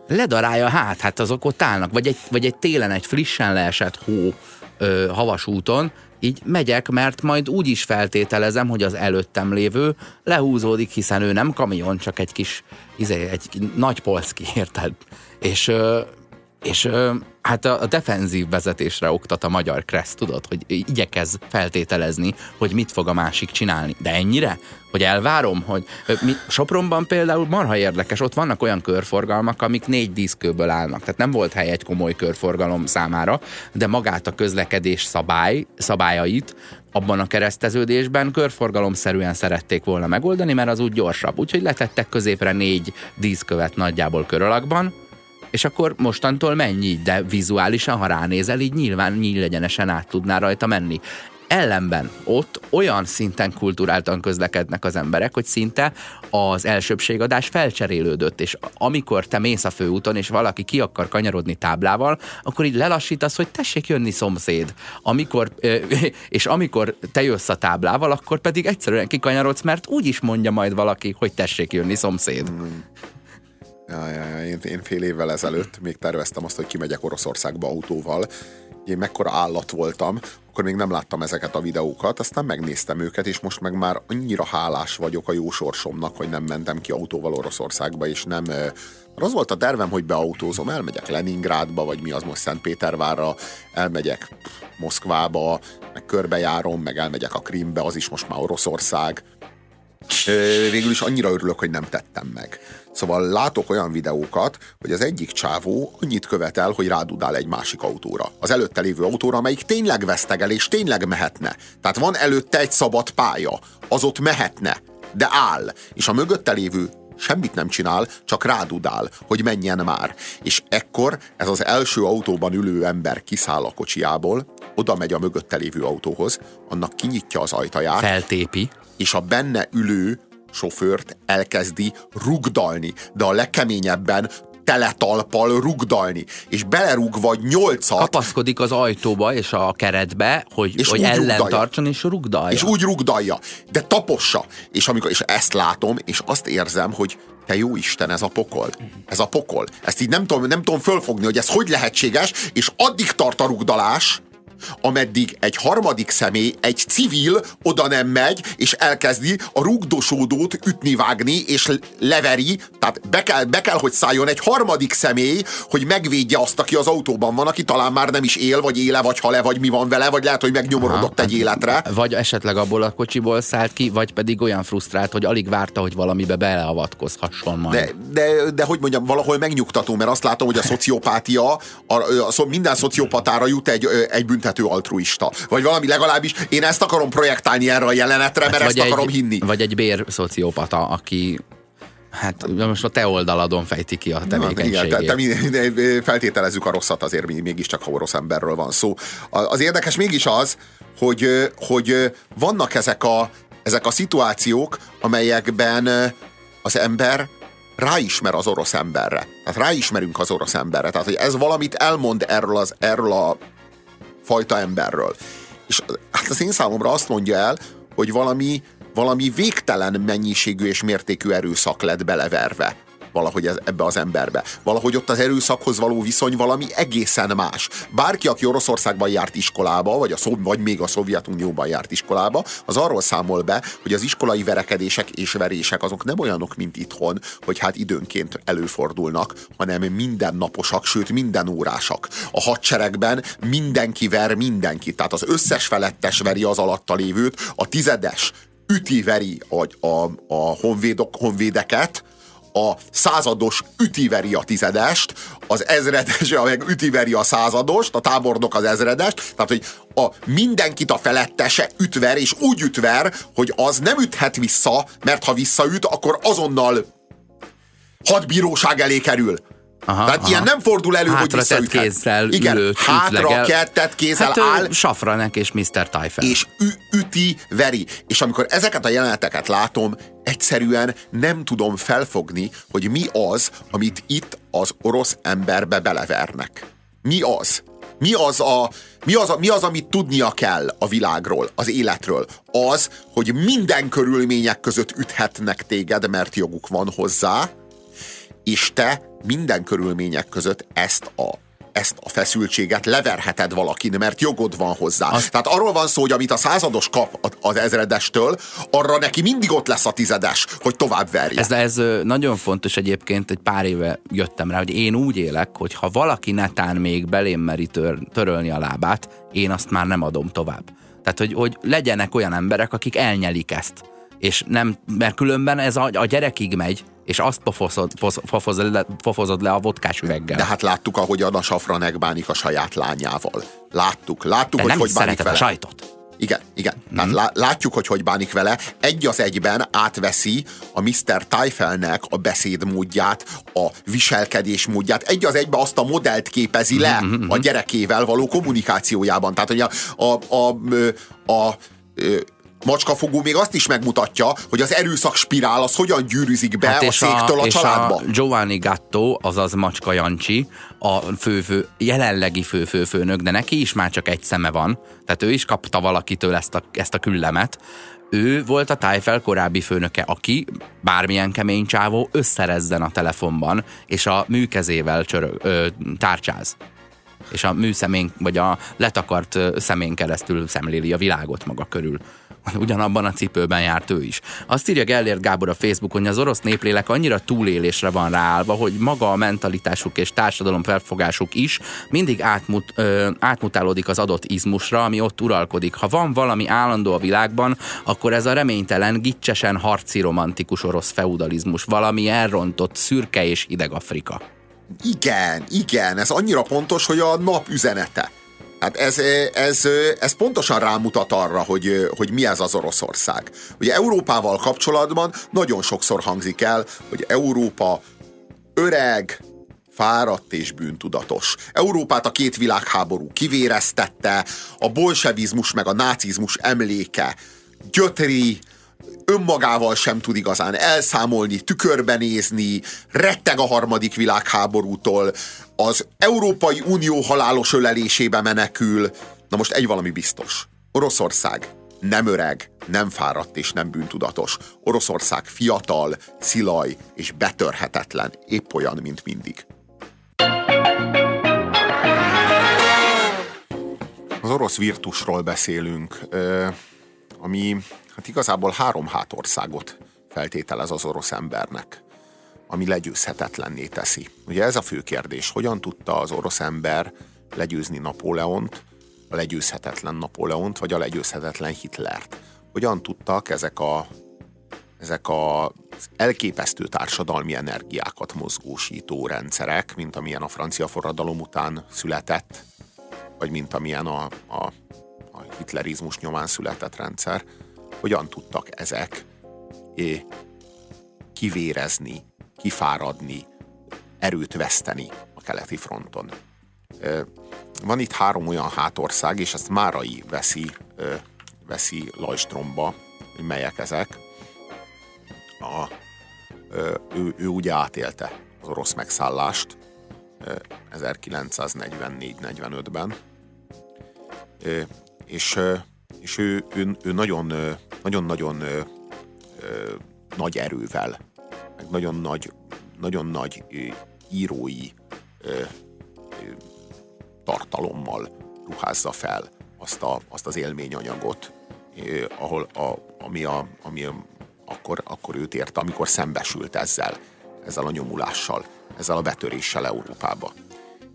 Ledarálja, hát, hát azok ott állnak. Vagy egy, vagy egy télen egy frissen leesett hó ö, havas úton, így megyek, mert majd úgy is feltételezem, hogy az előttem lévő lehúzódik, hiszen ő nem kamion, csak egy kis, izé, egy nagy polszki, érted? És ö, és ö, hát a, a defenzív vezetésre oktat a magyar kressz, tudod, hogy igyekez feltételezni, hogy mit fog a másik csinálni. De ennyire? Hogy elvárom, hogy mi, Sopronban például marha érdekes, ott vannak olyan körforgalmak, amik négy diszkőből állnak. Tehát nem volt hely egy komoly körforgalom számára, de magát a közlekedés szabály, szabályait abban a kereszteződésben körforgalomszerűen szerették volna megoldani, mert az úgy gyorsabb. Úgyhogy letettek középre négy díszkövet nagyjából kör és akkor mostantól mennyi, de vizuálisan, ha ránézel, így nyilván nyílegyenesen át tudná rajta menni. Ellenben ott olyan szinten kulturáltan közlekednek az emberek, hogy szinte az elsőbségadás felcserélődött, és amikor te mész a főúton, és valaki ki akar kanyarodni táblával, akkor így lelassítasz, hogy tessék jönni szomszéd. Amikor, és amikor te jössz a táblával, akkor pedig egyszerűen kikanyarodsz, mert úgy is mondja majd valaki, hogy tessék jönni szomszéd. Ja, ja. Én, én fél évvel ezelőtt még terveztem azt, hogy kimegyek Oroszországba autóval. Én mekkora állat voltam, akkor még nem láttam ezeket a videókat, aztán megnéztem őket, és most meg már annyira hálás vagyok a jó sorsomnak, hogy nem mentem ki autóval Oroszországba, és nem... Mert az volt a tervem, hogy beautózom, elmegyek Leningrádba, vagy mi az most Szentpétervárra, elmegyek Moszkvába, meg körbejárom, meg elmegyek a Krimbe, az is most már Oroszország. Végül is annyira örülök, hogy nem tettem meg. Szóval látok olyan videókat, hogy az egyik csávó annyit követel, hogy rádudál egy másik autóra. Az előtte lévő autóra, amelyik tényleg vesztegel, és tényleg mehetne. Tehát van előtte egy szabad pálya, az ott mehetne, de áll. És a mögötte lévő semmit nem csinál, csak rádudál, hogy menjen már. És ekkor ez az első autóban ülő ember kiszáll a kocsiából, oda megy a mögötte lévő autóhoz, annak kinyitja az ajtaját, Feltépi. és a benne ülő sofőrt elkezdi rugdalni, de a legkeményebben teletalpal rugdalni, és belerúg vagy nyolcat, Kapaszkodik az ajtóba és a keretbe, hogy, És hogy ellen rugdalja. tartson, és rugdalja. és úgy rugdalja, de tapossa. És, amikor, és ezt látom, és azt érzem, hogy te jó Isten, ez a pokol. Ez a pokol. Ezt így nem tudom, nem tudom fölfogni, hogy ez hogy lehetséges, és addig tart a rugdalás, ameddig egy harmadik személy, egy civil oda nem megy, és elkezdi a rugdosódót ütni-vágni, és leveri, tehát be kell, be kell, hogy szálljon egy harmadik személy, hogy megvédje azt, aki az autóban van, aki talán már nem is él, vagy éle, vagy hal-e, vagy mi van vele, vagy lehet, hogy megnyomorodott egy életre. Vagy esetleg abból a kocsiból szállt ki, vagy pedig olyan frusztrált, hogy alig várta, hogy valamibe beleavatkozhasson majd. De, de, de hogy mondjam, valahol megnyugtató, mert azt látom, hogy a szociopátia, a, a, a, minden szociopatára jut egy, egy büntető altruista. Vagy valami legalábbis én ezt akarom projektálni erre a jelenetre, mert ezt akarom egy, hinni. Vagy egy bér szociopata, aki hát most a te oldaladon fejti ki a Na, tevékenységét. igen, te, te mi- feltételezzük a rosszat, azért mi- mégiscsak, ha orosz emberről van szó. Az érdekes mégis az, hogy, hogy vannak ezek a, ezek a szituációk, amelyekben az ember ráismer az orosz emberre. Tehát ráismerünk az orosz emberre. Tehát, hogy ez valamit elmond erről, az, erről a fajta emberről. És hát az én számomra azt mondja el, hogy valami, valami végtelen mennyiségű és mértékű erőszak lett beleverve valahogy ebbe az emberbe. Valahogy ott az erőszakhoz való viszony valami egészen más. Bárki, aki Oroszországban járt iskolába, vagy, a, vagy még a Szovjetunióban járt iskolába, az arról számol be, hogy az iskolai verekedések és verések azok nem olyanok, mint itthon, hogy hát időnként előfordulnak, hanem mindennaposak, sőt minden órásak. A hadseregben mindenki ver mindenkit, tehát az összes felettes veri az alatta lévőt, a tizedes üti-veri a, a, a honvédok, honvédeket, a százados ütiveri a tizedest, az ezredes meg ütiveri a századost, a tábornok az ezredest, tehát hogy a mindenkit a felettese ütver, és úgy ütver, hogy az nem üthet vissza, mert ha visszaüt, akkor azonnal hadbíróság elé kerül. Aha, Tehát aha. ilyen nem fordul elő, hogy Hátra tett visszaüthet. kézzel Igen, ülőt hátra ütlegel. tett kézzel hát, áll, Safranek és Mr. Typhon. és ü- üti, veri. És amikor ezeket a jeleneteket látom, egyszerűen nem tudom felfogni, hogy mi az, amit itt az orosz emberbe belevernek. Mi az? Mi az, a, mi, az a, mi az, amit tudnia kell a világról, az életről? Az, hogy minden körülmények között üthetnek téged, mert joguk van hozzá, és te minden körülmények között ezt a ezt a feszültséget leverheted valakin, mert jogod van hozzá. Az- Tehát arról van szó, hogy amit a százados kap az ezredestől, arra neki mindig ott lesz a tizedes, hogy tovább verje. Ez, ez nagyon fontos egyébként, egy pár éve jöttem rá, hogy én úgy élek, hogy ha valaki netán még belém meri tör, törölni a lábát, én azt már nem adom tovább. Tehát, hogy, hogy legyenek olyan emberek, akik elnyelik ezt. És nem, mert különben ez a, a gyerekig megy, és azt pofozod, le, pofozod le a vodkás üveggel. De hát láttuk, ahogy Anna Safranek bánik a saját lányával. Láttuk, láttuk, Te hogy hogy bánik vele. a sajtot. Igen, igen. Mm. Tehát lá- látjuk, hogy hogy bánik vele. Egy az egyben átveszi a Mr. Tyfelnek a beszédmódját, a viselkedés módját. Egy az egyben azt a modellt képezi le Mhm, a gyerekével való kommunikációjában. Tehát, hogy a, a, a, a, a, a macskafogó még azt is megmutatja, hogy az erőszak spirál az hogyan gyűrűzik be hát a cégtől a, a családba. A Giovanni Gatto, azaz Macska Jancsi, a főfő, jelenlegi főfőfőnök, de neki is már csak egy szeme van, tehát ő is kapta valakitől ezt a, ezt a küllemet. Ő volt a Tájfel korábbi főnöke, aki bármilyen kemény csávó összerezzen a telefonban, és a műkezével csörög, ö, tárcsáz és a műszemén, vagy a letakart szemén keresztül szemléli a világot maga körül ugyanabban a cipőben járt ő is. Azt írja Gellért Gábor a Facebookon, hogy az orosz néplélek annyira túlélésre van ráállva, hogy maga a mentalitásuk és társadalom felfogásuk is mindig átmut, ö, átmutálódik az adott izmusra, ami ott uralkodik. Ha van valami állandó a világban, akkor ez a reménytelen, gicsesen harci romantikus orosz feudalizmus, valami elrontott, szürke és hideg Afrika. Igen, igen, ez annyira pontos, hogy a nap üzenete. Hát ez, ez, ez pontosan rámutat arra, hogy, hogy mi ez az Oroszország. Ugye Európával kapcsolatban nagyon sokszor hangzik el, hogy Európa öreg, fáradt és bűntudatos. Európát a két világháború kivéreztette, a bolsevizmus meg a nácizmus emléke gyötri, önmagával sem tud igazán elszámolni, tükörben nézni, retteg a harmadik világháborútól, az Európai Unió halálos ölelésébe menekül. Na most egy valami biztos. Oroszország nem öreg, nem fáradt és nem bűntudatos. Oroszország fiatal, szilaj és betörhetetlen, épp olyan, mint mindig. Az orosz virtusról beszélünk, ami hát igazából három hátországot feltételez az orosz embernek ami legyőzhetetlenné teszi. Ugye ez a fő kérdés, hogyan tudta az orosz ember legyőzni Napóleont, a legyőzhetetlen Napóleont, vagy a legyőzhetetlen Hitlert. Hogyan tudtak ezek a ezek a elképesztő társadalmi energiákat mozgósító rendszerek, mint amilyen a francia forradalom után született, vagy mint amilyen a, a, a hitlerizmus nyomán született rendszer, hogyan tudtak ezek kivérezni kifáradni, erőt veszteni a keleti fronton. Van itt három olyan hátország, és ezt Márai veszi, veszi Lajstromba, hogy melyek ezek. A, ő, ő ugye átélte az orosz megszállást 1944-45-ben, és, és ő, ő, ő nagyon, nagyon, nagyon nagy erővel meg nagyon nagy, nagyon nagy írói tartalommal ruházza fel azt, a, azt az élményanyagot, ahol a, ami, a, ami a, akkor, akkor őt érte, amikor szembesült ezzel, ezzel a nyomulással, ezzel a betöréssel Európába.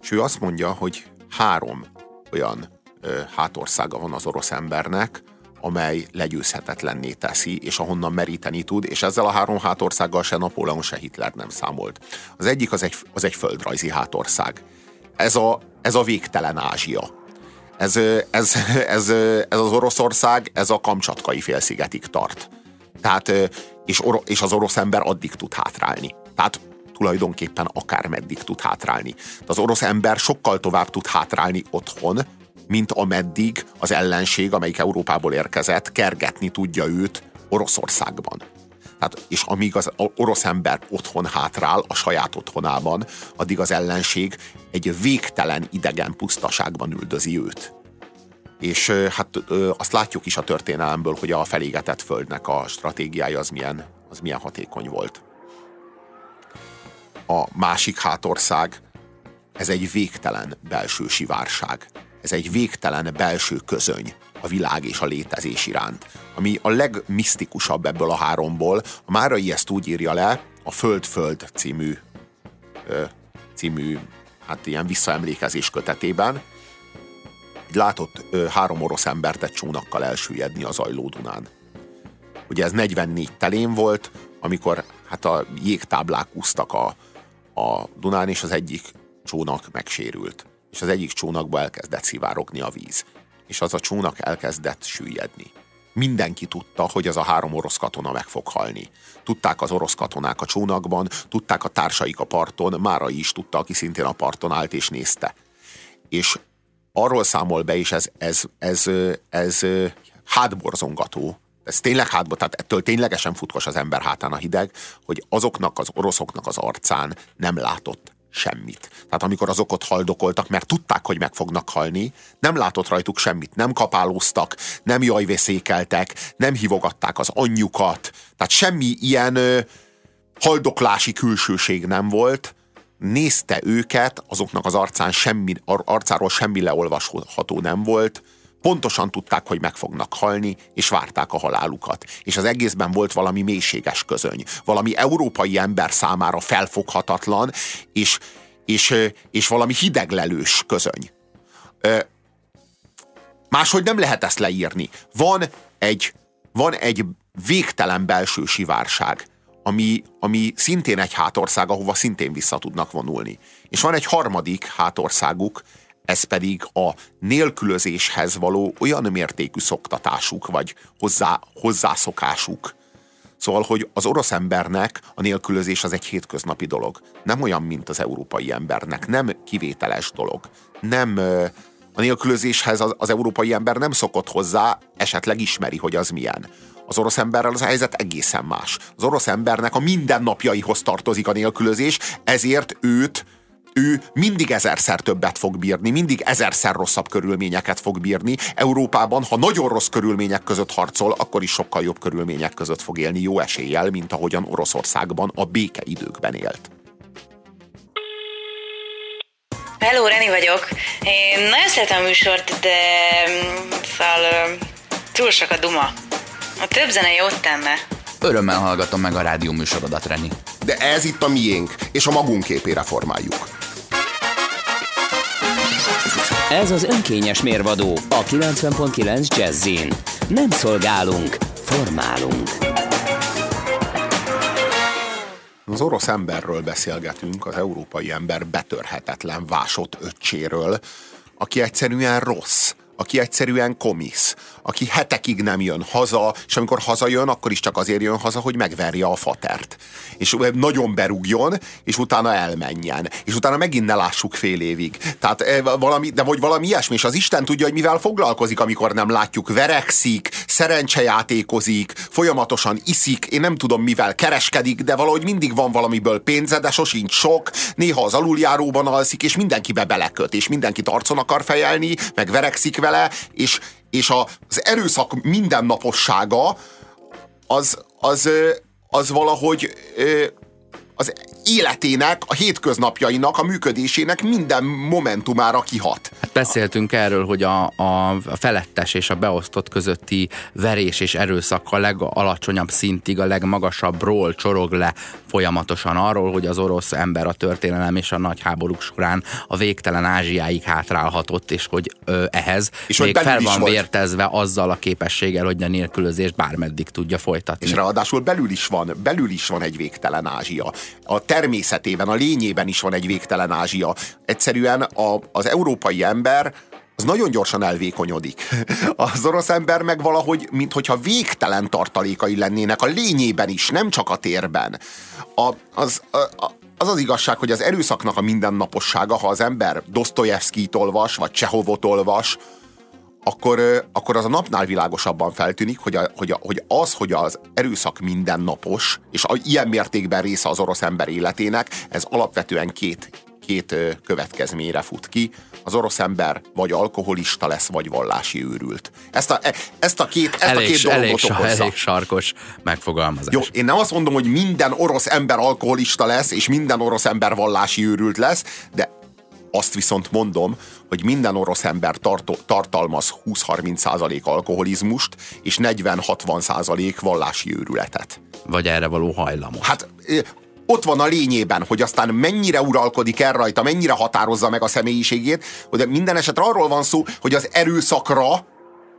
És ő azt mondja, hogy három olyan ö, hátországa van az orosz embernek, amely legyőzhetetlenné teszi, és ahonnan meríteni tud, és ezzel a három hátországgal se Napóleon, se Hitler nem számolt. Az egyik az egy, az egy földrajzi hátország. Ez a, ez a végtelen Ázsia. Ez, ez, ez, ez az Oroszország, ez a Kamcsatkai félszigetig tart. Tehát, és, or, és az orosz ember addig tud hátrálni. Tehát tulajdonképpen akár meddig tud hátrálni. De az orosz ember sokkal tovább tud hátrálni otthon, mint ameddig az ellenség, amelyik Európából érkezett, kergetni tudja őt Oroszországban. Tehát, és amíg az orosz ember otthon hátrál, a saját otthonában, addig az ellenség egy végtelen idegen pusztaságban üldözi őt. És hát azt látjuk is a történelemből, hogy a felégetett földnek a stratégiája az milyen, az milyen hatékony volt. A másik hátország, ez egy végtelen belső sivárság ez egy végtelen belső közöny a világ és a létezés iránt. Ami a legmisztikusabb ebből a háromból, a Márai ezt úgy írja le, a Föld-Föld című, ö, című hát ilyen visszaemlékezés kötetében, hogy látott ö, három orosz embert egy csónakkal elsüllyedni az Ajló. Ugye ez 44 telén volt, amikor hát a jégtáblák úsztak a, a Dunán, és az egyik csónak megsérült és az egyik csónakba elkezdett szivárogni a víz. És az a csónak elkezdett süllyedni. Mindenki tudta, hogy az a három orosz katona meg fog halni. Tudták az orosz katonák a csónakban, tudták a társaik a parton, Mára is tudta, aki szintén a parton állt és nézte. És arról számol be, és ez, ez, ez, ez, ez hátborzongató, ez tényleg hátba, tehát ettől ténylegesen futkos az ember hátán a hideg, hogy azoknak az oroszoknak az arcán nem látott semmit. Tehát amikor azok ott haldokoltak, mert tudták, hogy meg fognak halni, nem látott rajtuk semmit, nem kapálóztak, nem jajvészékeltek, nem hívogatták az anyjukat, tehát semmi ilyen ö, haldoklási külsőség nem volt, nézte őket, azoknak az arcán semmi, arcáról semmi leolvasható nem volt, pontosan tudták, hogy meg fognak halni, és várták a halálukat. És az egészben volt valami mélységes közöny, valami európai ember számára felfoghatatlan, és, és, és valami hideglelős közöny. Máshogy nem lehet ezt leírni. Van egy, van egy végtelen belső sivárság, ami, ami szintén egy hátország, ahova szintén vissza tudnak vonulni. És van egy harmadik hátországuk, ez pedig a nélkülözéshez való olyan mértékű szoktatásuk, vagy hozzá, hozzászokásuk. Szóval, hogy az orosz embernek a nélkülözés az egy hétköznapi dolog. Nem olyan, mint az európai embernek. Nem kivételes dolog. Nem a nélkülözéshez az, az európai ember nem szokott hozzá, esetleg ismeri, hogy az milyen. Az orosz emberrel az helyzet egészen más. Az orosz embernek a mindennapjaihoz tartozik a nélkülözés, ezért őt ő mindig ezerszer többet fog bírni, mindig ezerszer rosszabb körülményeket fog bírni. Európában, ha nagyon rossz körülmények között harcol, akkor is sokkal jobb körülmények között fog élni jó eséllyel, mint ahogyan Oroszországban a békeidőkben élt. Hello, Reni vagyok. Én nagyon szeretem a műsort, de szóval túl sok a duma. A több zene jót tenne. Örömmel hallgatom meg a rádió műsorodat, Reni. De ez itt a miénk, és a magunk képére formáljuk. Ez az önkényes mérvadó a 90.9 Jazzin. Nem szolgálunk, formálunk. Az orosz emberről beszélgetünk, az európai ember betörhetetlen vásott öccséről, aki egyszerűen rossz, aki egyszerűen komisz, aki hetekig nem jön haza, és amikor hazajön, akkor is csak azért jön haza, hogy megverje a fatert. És nagyon berúgjon, és utána elmenjen. És utána megint ne lássuk fél évig. Tehát valami, de vagy valami ilyesmi, és az Isten tudja, hogy mivel foglalkozik, amikor nem látjuk. Verekszik, szerencsejátékozik, folyamatosan iszik, én nem tudom mivel kereskedik, de valahogy mindig van valamiből pénze, de sosincs sok. Néha az aluljáróban alszik, és mindenkibe beleköt, és mindenkit arcon akar fejelni, meg verekszik vele, és, és az erőszak mindennapossága az, az, az valahogy az életének, a hétköznapjainak, a működésének minden momentumára kihat. Hát beszéltünk erről, hogy a, a felettes és a beosztott közötti verés és erőszak a legalacsonyabb szintig, a legmagasabbról csorog le folyamatosan arról, hogy az orosz ember a történelem és a nagy háborúk során a végtelen Ázsiáig hátrálhatott, és hogy ö, ehhez és még fel van vértezve azzal a képességgel, hogy a nélkülözést bármeddig tudja folytatni. És ráadásul belül is van, belül is van egy végtelen Ázsia. A természetében, a lényében is van egy végtelen Ázsia. Egyszerűen a, az európai ember az nagyon gyorsan elvékonyodik. Az orosz ember meg valahogy, mintha végtelen tartalékai lennének a lényében is, nem csak a térben. A, az, a, az az igazság, hogy az erőszaknak a mindennapossága, ha az ember Dostoyevskit olvas, vagy Csehovot olvas, akkor, akkor az a napnál világosabban feltűnik, hogy, a, hogy, a, hogy az, hogy az erőszak mindennapos, és a, ilyen mértékben része az orosz ember életének, ez alapvetően két, két következményre fut ki. Az orosz ember vagy alkoholista lesz, vagy vallási őrült. Ezt a, e, ezt a két, ezt elég, a két dolgot elég, okozza. Elég sarkos megfogalmazás. Jó, én nem azt mondom, hogy minden orosz ember alkoholista lesz, és minden orosz ember vallási őrült lesz, de azt viszont mondom, hogy minden orosz ember tartalmaz 20-30% alkoholizmust, és 40-60% vallási őrületet. Vagy erre való hajlamot. Hát ott van a lényében, hogy aztán mennyire uralkodik el rajta, mennyire határozza meg a személyiségét, hogy minden esetre arról van szó, hogy az erőszakra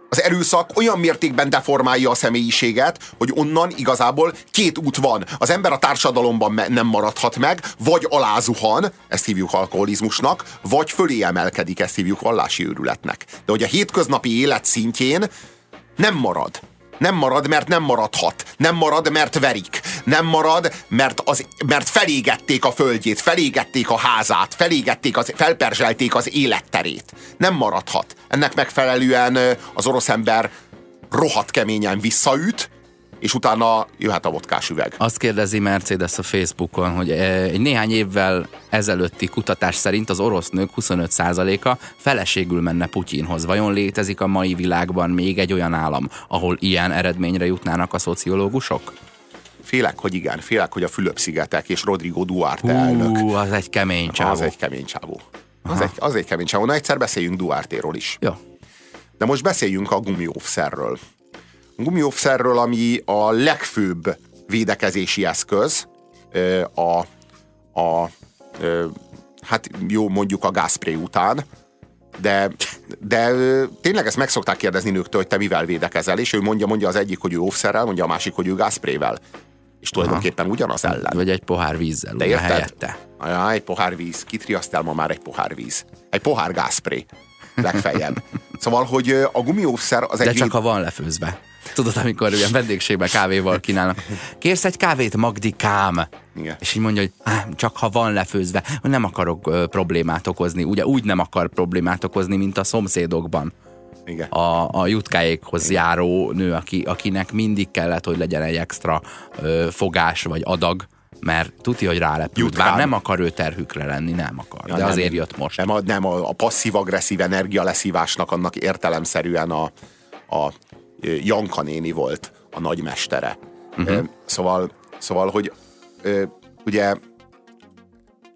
az erőszak olyan mértékben deformálja a személyiséget, hogy onnan igazából két út van. Az ember a társadalomban nem maradhat meg, vagy alázuhan, ezt hívjuk alkoholizmusnak, vagy fölé emelkedik, ezt hívjuk vallási őrületnek. De hogy a hétköznapi élet szintjén nem marad. Nem marad, mert nem maradhat. Nem marad, mert verik. Nem marad, mert, az, mert felégették a földjét, felégették a házát, felégették az, felperzselték az életterét. Nem maradhat. Ennek megfelelően az orosz ember rohadt keményen visszaüt, és utána jöhet a vodkás üveg. Azt kérdezi Mercedes a Facebookon, hogy eh, egy néhány évvel ezelőtti kutatás szerint az orosz nők 25%-a feleségül menne Putyinhoz. Vajon létezik a mai világban még egy olyan állam, ahol ilyen eredményre jutnának a szociológusok? Félek, hogy igen, félek, hogy a Fülöp-szigetek és Rodrigo Duarte elnök. Hú, az egy kemény csávó. Az egy kemény csávó. Az egy, az egy kemény csávó. Na egyszer beszéljünk Duarte-ról is. Jó. De most beszéljünk a gumiófszerről. Gumiófszerről, ami a legfőbb védekezési eszköz a, a hát jó, mondjuk a gázpré után, de, de tényleg ezt meg szokták kérdezni nőktől, hogy te mivel védekezel, és ő mondja, mondja az egyik, hogy ő óvszerrel, mondja a másik, hogy ő gázprével. És tulajdonképpen ugyanaz ellen. Vagy egy pohár vízzel, De érted? helyette. Ajá, egy pohár víz. Kitriaszt el ma már egy pohár víz. Egy pohár gázpré. Legfeljebb. szóval, hogy a gumiószer az egy... De csak véd- ha van lefőzve. Tudod, amikor ilyen vendégségben kávéval kínálnak. Kérsz egy kávét, Magdikám? Igen. És így mondja, hogy "Á, csak ha van lefőzve, hogy nem akarok ö, problémát okozni. Ugye úgy nem akar problémát okozni, mint a szomszédokban. Igen. A, a jutkáékhoz járó nő, aki, akinek mindig kellett, hogy legyen egy extra ö, fogás vagy adag, mert tudja, hogy rálepült. Bár nem akar ő terhükre lenni, nem akar. Ja, de nem, azért jött most. Nem, a, nem a, a passzív-agresszív energia leszívásnak annak értelemszerűen a, a Janka néni volt a nagymestere. Uh-huh. Szóval, szóval, hogy ugye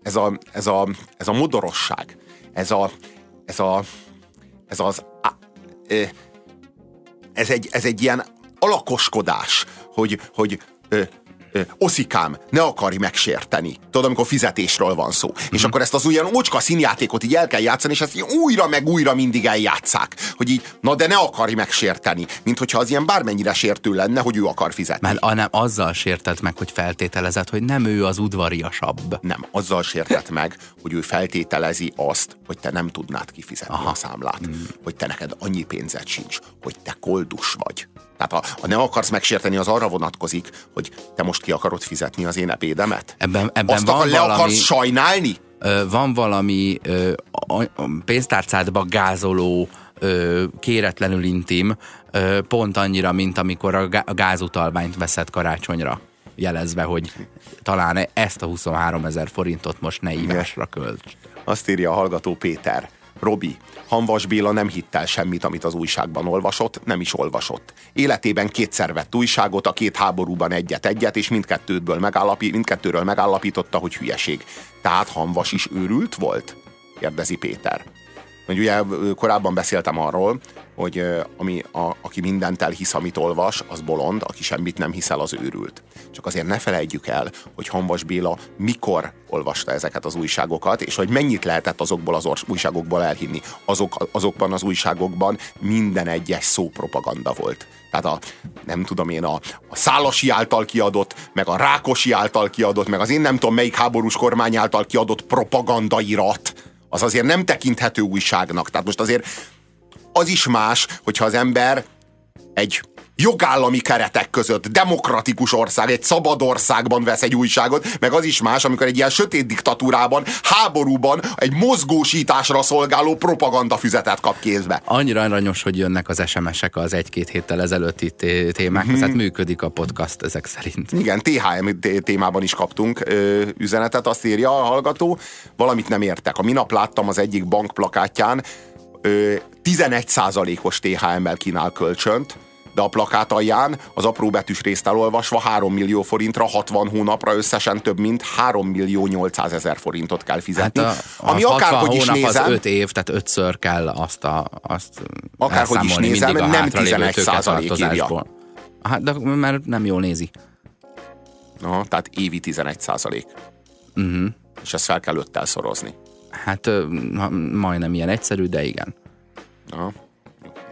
ez a, ez a, ez a modorosság, ez a, ez a, ez az, ez egy, ez egy ilyen alakoskodás, hogy, hogy oszikám, ne akarj megsérteni. Tudod, amikor fizetésről van szó. Mm-hmm. És akkor ezt az olyan ócska színjátékot így el kell játszani, és ezt így újra meg újra mindig eljátszák. Hogy így, na de ne akarj megsérteni. Mint hogyha az ilyen bármennyire sértő lenne, hogy ő akar fizetni. Mert hanem azzal sértett meg, hogy feltételezett, hogy nem ő az udvariasabb. Nem, azzal sértett meg, hogy ő feltételezi azt, hogy te nem tudnád kifizetni Aha. a számlát. Mm. Hogy te neked annyi pénzed sincs, hogy te koldus vagy. Tehát ha, ha nem akarsz megsérteni, az arra vonatkozik, hogy te most ki akarod fizetni az én ebédemet? Ebben, ebben Azt van akar, le valami, akarsz sajnálni? van valami ö, a, a pénztárcádba gázoló, ö, kéretlenül intim, ö, pont annyira, mint amikor a, gá- a gázutalványt veszed karácsonyra jelezve, hogy talán ezt a 23 ezer forintot most ne ívásra költs. Azt írja a hallgató Péter. Robi, Hanvas Béla nem hitt el semmit, amit az újságban olvasott, nem is olvasott. Életében kétszer vett újságot, a két háborúban egyet-egyet, és mindkettőből megállapi, mindkettőről megállapította, hogy hülyeség. Tehát Hanvas is őrült volt? Kérdezi Péter. Hogy ugye korábban beszéltem arról, hogy ami, a, aki mindent elhisz, amit olvas, az bolond, aki semmit nem hiszel, az őrült. Csak azért ne felejtjük el, hogy Hanvas Béla mikor olvasta ezeket az újságokat, és hogy mennyit lehetett azokból az újságokból elhinni. Azok, azokban az újságokban minden egyes szó propaganda volt. Tehát a, nem tudom én, a, a Szálasi által kiadott, meg a Rákosi által kiadott, meg az én nem tudom melyik háborús kormány által kiadott propagandairat, az azért nem tekinthető újságnak. Tehát most azért az is más, hogyha az ember egy jogállami keretek között, demokratikus ország, egy szabad országban vesz egy újságot, meg az is más, amikor egy ilyen sötét diktatúrában, háborúban egy mozgósításra szolgáló propagandafüzetet kap kézbe. Annyira aranyos, hogy jönnek az SMS-ek az egy-két héttel ezelőtti té- témákhoz, Mhm. tehát működik a podcast ezek szerint. Igen, THM té- témában is kaptunk ö, üzenetet, azt írja a hallgató, valamit nem értek. A minap láttam az egyik bank plakátján, ö, 11%-os THM-mel kínál kölcsönt, de a plakát alján az apró betűs részt elolvasva 3 millió forintra, 60 hónapra összesen több mint 3 millió 800 ezer forintot kell fizetni. Hát a, ami 60 akárhogy is nézem, az 5 év, tehát ötször kell azt, a, azt Akárhogy is nézem, nem hátralévő 11 százalék tőketartozásból. Hát, de mert nem jól nézi. Aha, tehát évi 11 százalék. Uh-huh. És ezt fel kell öttel szorozni. Hát majdnem ilyen egyszerű, de igen. Aha.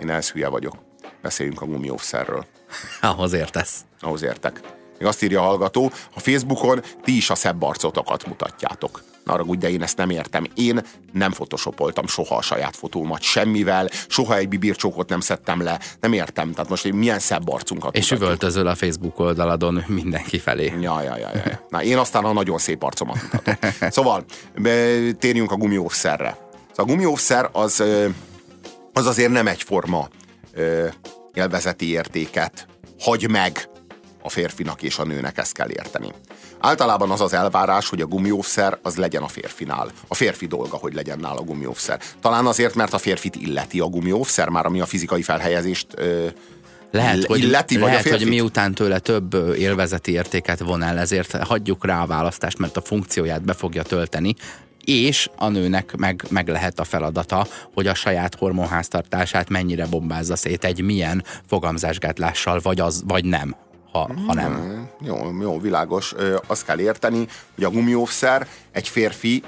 Én ehhez hülye vagyok. Beszéljünk a gumiószerről. Ahhoz értesz. Ahhoz értek. Még azt írja a hallgató, a Facebookon ti is a szebb arcotokat mutatjátok. Na arra de én ezt nem értem. Én nem photoshopoltam soha a saját fotómat semmivel, soha egy bibircsókot nem szedtem le. Nem értem. Tehát most milyen szebb arcunkat És mutatjuk. üvöltözöl a Facebook oldaladon mindenki felé. Ja, ja, ja, ja. Na, én aztán a nagyon szép arcomat mutatom. Szóval, térjünk a gumiószerre. Szóval a gumiószer az, az azért nem egyforma ö, élvezeti értéket hagy meg a férfinak és a nőnek, ezt kell érteni. Általában az az elvárás, hogy a gumiószer az legyen a férfinál. A férfi dolga, hogy legyen nála a gumiószer. Talán azért, mert a férfit illeti a gumiószer, már ami a fizikai felhelyezést ö, lehet, hogy, illeti, vagy lehet a hogy miután tőle több élvezeti értéket von el, ezért hagyjuk rá a választást, mert a funkcióját be fogja tölteni, és a nőnek meg, meg lehet a feladata, hogy a saját hormonháztartását mennyire bombázza szét egy milyen fogamzásgátlással, vagy, az, vagy nem, ha, ha nem. Hmm, jó, jó, világos. Ö, azt kell érteni, hogy a gumiószer egy férfi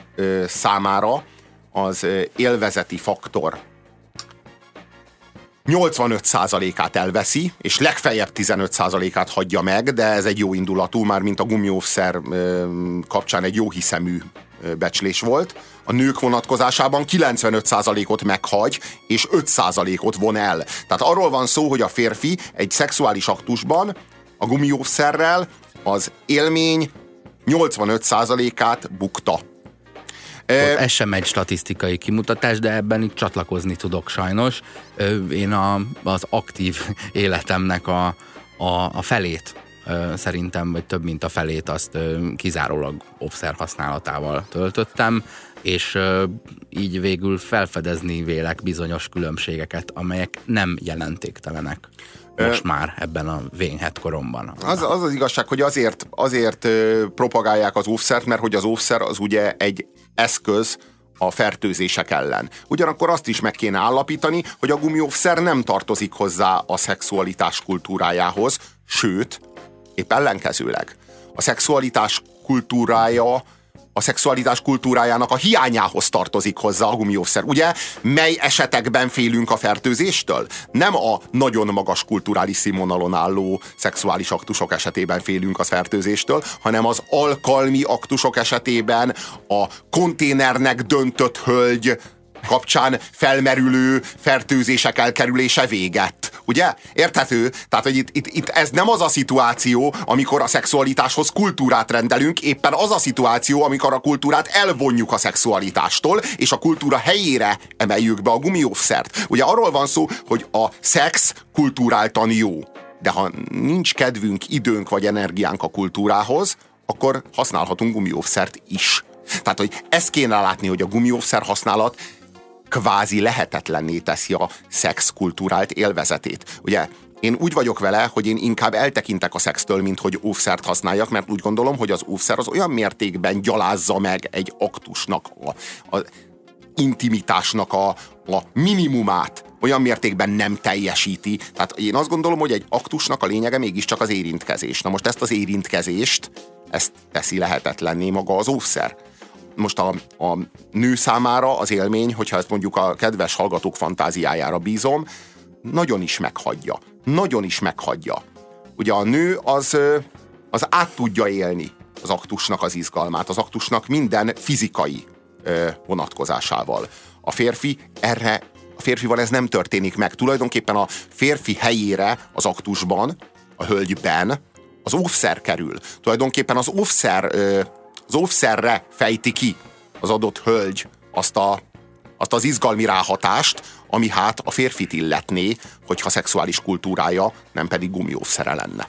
számára az ö, élvezeti faktor 85%-át elveszi, és legfeljebb 15%-át hagyja meg, de ez egy jó indulatú, már mint a gumiószer kapcsán egy jó hiszemű becslés volt. A nők vonatkozásában 95%-ot meghagy, és 5%-ot von el. Tehát arról van szó, hogy a férfi egy szexuális aktusban a gumiószerrel az élmény 85%-át bukta. Ott ez sem egy statisztikai kimutatás, de ebben itt csatlakozni tudok sajnos. Én a, az aktív életemnek a, a, a felét szerintem, vagy több mint a felét azt kizárólag offszer használatával töltöttem, és így végül felfedezni vélek bizonyos különbségeket, amelyek nem jelentéktelenek most már ebben a vénhet koromban. Az, az az igazság, hogy azért, azért propagálják az offszert, mert hogy az offszer az ugye egy eszköz a fertőzések ellen. Ugyanakkor azt is meg kéne állapítani, hogy a gumiófszer nem tartozik hozzá a szexualitás kultúrájához, sőt, épp ellenkezőleg. A szexualitás kultúrája a szexualitás kultúrájának a hiányához tartozik hozzá a gumiószer. Ugye, mely esetekben félünk a fertőzéstől? Nem a nagyon magas kulturális színvonalon álló szexuális aktusok esetében félünk a fertőzéstől, hanem az alkalmi aktusok esetében a konténernek döntött hölgy kapcsán felmerülő fertőzések elkerülése véget. Ugye? Érthető? Tehát, hogy itt, itt, itt ez nem az a szituáció, amikor a szexualitáshoz kultúrát rendelünk, éppen az a szituáció, amikor a kultúrát elvonjuk a szexualitástól, és a kultúra helyére emeljük be a gumiószert. Ugye arról van szó, hogy a szex kultúráltan jó. De ha nincs kedvünk, időnk vagy energiánk a kultúrához, akkor használhatunk gumiószert is. Tehát, hogy ezt kéne látni, hogy a gumiószer használat kvázi lehetetlenné teszi a szex kulturált élvezetét. Ugye én úgy vagyok vele, hogy én inkább eltekintek a szextől, mint hogy óvszert használjak, mert úgy gondolom, hogy az óvszer az olyan mértékben gyalázza meg egy aktusnak, a, a intimitásnak a, a minimumát, olyan mértékben nem teljesíti. Tehát én azt gondolom, hogy egy aktusnak a lényege mégiscsak az érintkezés. Na most ezt az érintkezést, ezt teszi lehetetlenné maga az óvszer most a, a nő számára az élmény, hogyha ezt mondjuk a kedves hallgatók fantáziájára bízom, nagyon is meghagyja. Nagyon is meghagyja. Ugye a nő az, az át tudja élni az aktusnak az izgalmát, az aktusnak minden fizikai vonatkozásával. A férfi erre, a férfival ez nem történik meg. Tulajdonképpen a férfi helyére az aktusban, a hölgyben az óvszer kerül. Tulajdonképpen az óvszer az óvszerre fejti ki az adott hölgy azt, a, azt az izgalmi ráhatást, ami hát a férfit illetné, hogyha szexuális kultúrája nem pedig gumióvszere lenne.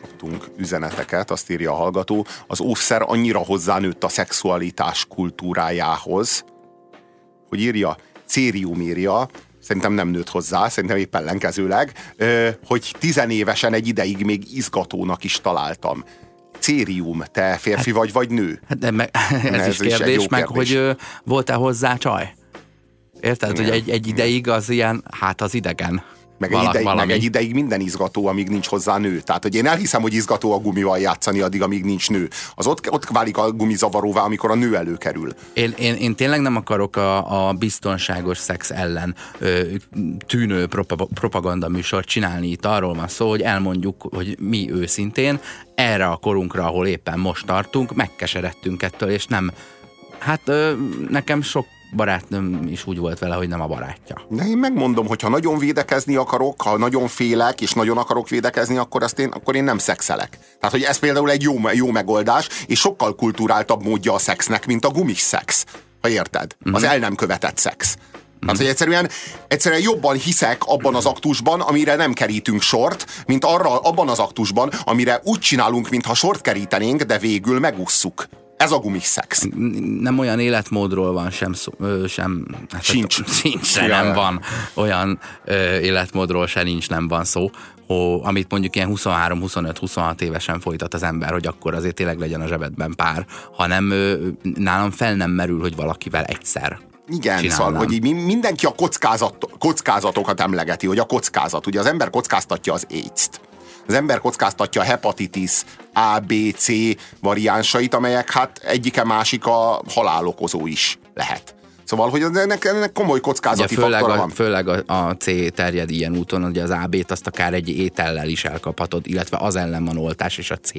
Kaptunk üzeneteket, azt írja a hallgató, az óvszer annyira hozzánőtt a szexualitás kultúrájához, hogy írja, Cérium írja, szerintem nem nőtt hozzá, szerintem épp ellenkezőleg, hogy tizenévesen egy ideig még izgatónak is találtam. Cérium, te férfi hát, vagy, vagy nő? Hát de meg, ez, ez is kérdés, is meg kérdés. hogy volt-e hozzá csaj? Érted, Igen. hogy egy, egy ideig az ilyen, hát az idegen. Meg egy, ideig, meg egy ideig minden izgató, amíg nincs hozzá nő. Tehát, hogy én elhiszem, hogy izgató a gumival játszani addig, amíg nincs nő. Az ott, ott válik a gumi zavaróvá, amikor a nő előkerül. Én, én, én tényleg nem akarok a, a biztonságos szex ellen ö, tűnő propaganda műsort csinálni. Itt arról van szó, hogy elmondjuk, hogy mi őszintén erre a korunkra, ahol éppen most tartunk, megkeseredtünk ettől, és nem Hát ö, nekem sok barátnőm is úgy volt vele, hogy nem a barátja. De én megmondom, hogy ha nagyon védekezni akarok, ha nagyon félek, és nagyon akarok védekezni, akkor, azt én, akkor én nem szexelek. Tehát, hogy ez például egy jó, jó megoldás, és sokkal kulturáltabb módja a szexnek, mint a gumis szex. ha érted. Az el nem követett szex. Tehát, hogy egyszerűen, egyszerűen jobban hiszek abban az aktusban, amire nem kerítünk sort, mint arra, abban az aktusban, amire úgy csinálunk, mintha sort kerítenénk, de végül megusszuk. Ez a gumiszex. nem olyan életmódról van sem szó, sem hát Sincs. sincs se nem van olyan ö, életmódról se nincs nem van szó, ho, amit mondjuk ilyen 23-25-26 évesen folytat az ember, hogy akkor azért tényleg legyen a zsebedben pár, hanem ö, nálam fel nem merül, hogy valakivel egyszer Igen, csinálnám. szóval, hogy így mi- mindenki a kockázat, kockázatokat emlegeti, hogy a kockázat. Ugye az ember kockáztatja az AIDS-t. Az ember kockáztatja a hepatitis A, B, C variánsait, amelyek hát egyike másik a halálokozó is lehet. Szóval, hogy ennek, ennek komoly Ugye kockázati főleg, faktora a, van. főleg a, a C terjed ilyen úton, hogy az AB-t azt akár egy étellel is elkaphatod, illetve az ellen van oltás, és a C.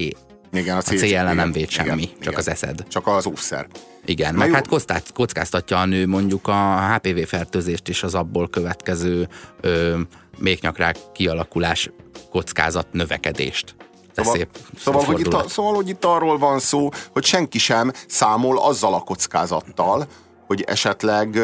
Igen, A C ellen igen, nem véd igen, semmi, igen. csak az eszed. Csak az óvszer. Igen, Na meg jó. hát kockáztat, kockáztatja a nő mondjuk a HPV fertőzést és az abból következő ö, méhnyakrák kialakulás kockázat növekedést. Ez Szóval, szép szóval, hogy itt, szóval, hogy itt arról van szó, hogy senki sem számol azzal a kockázattal, hogy esetleg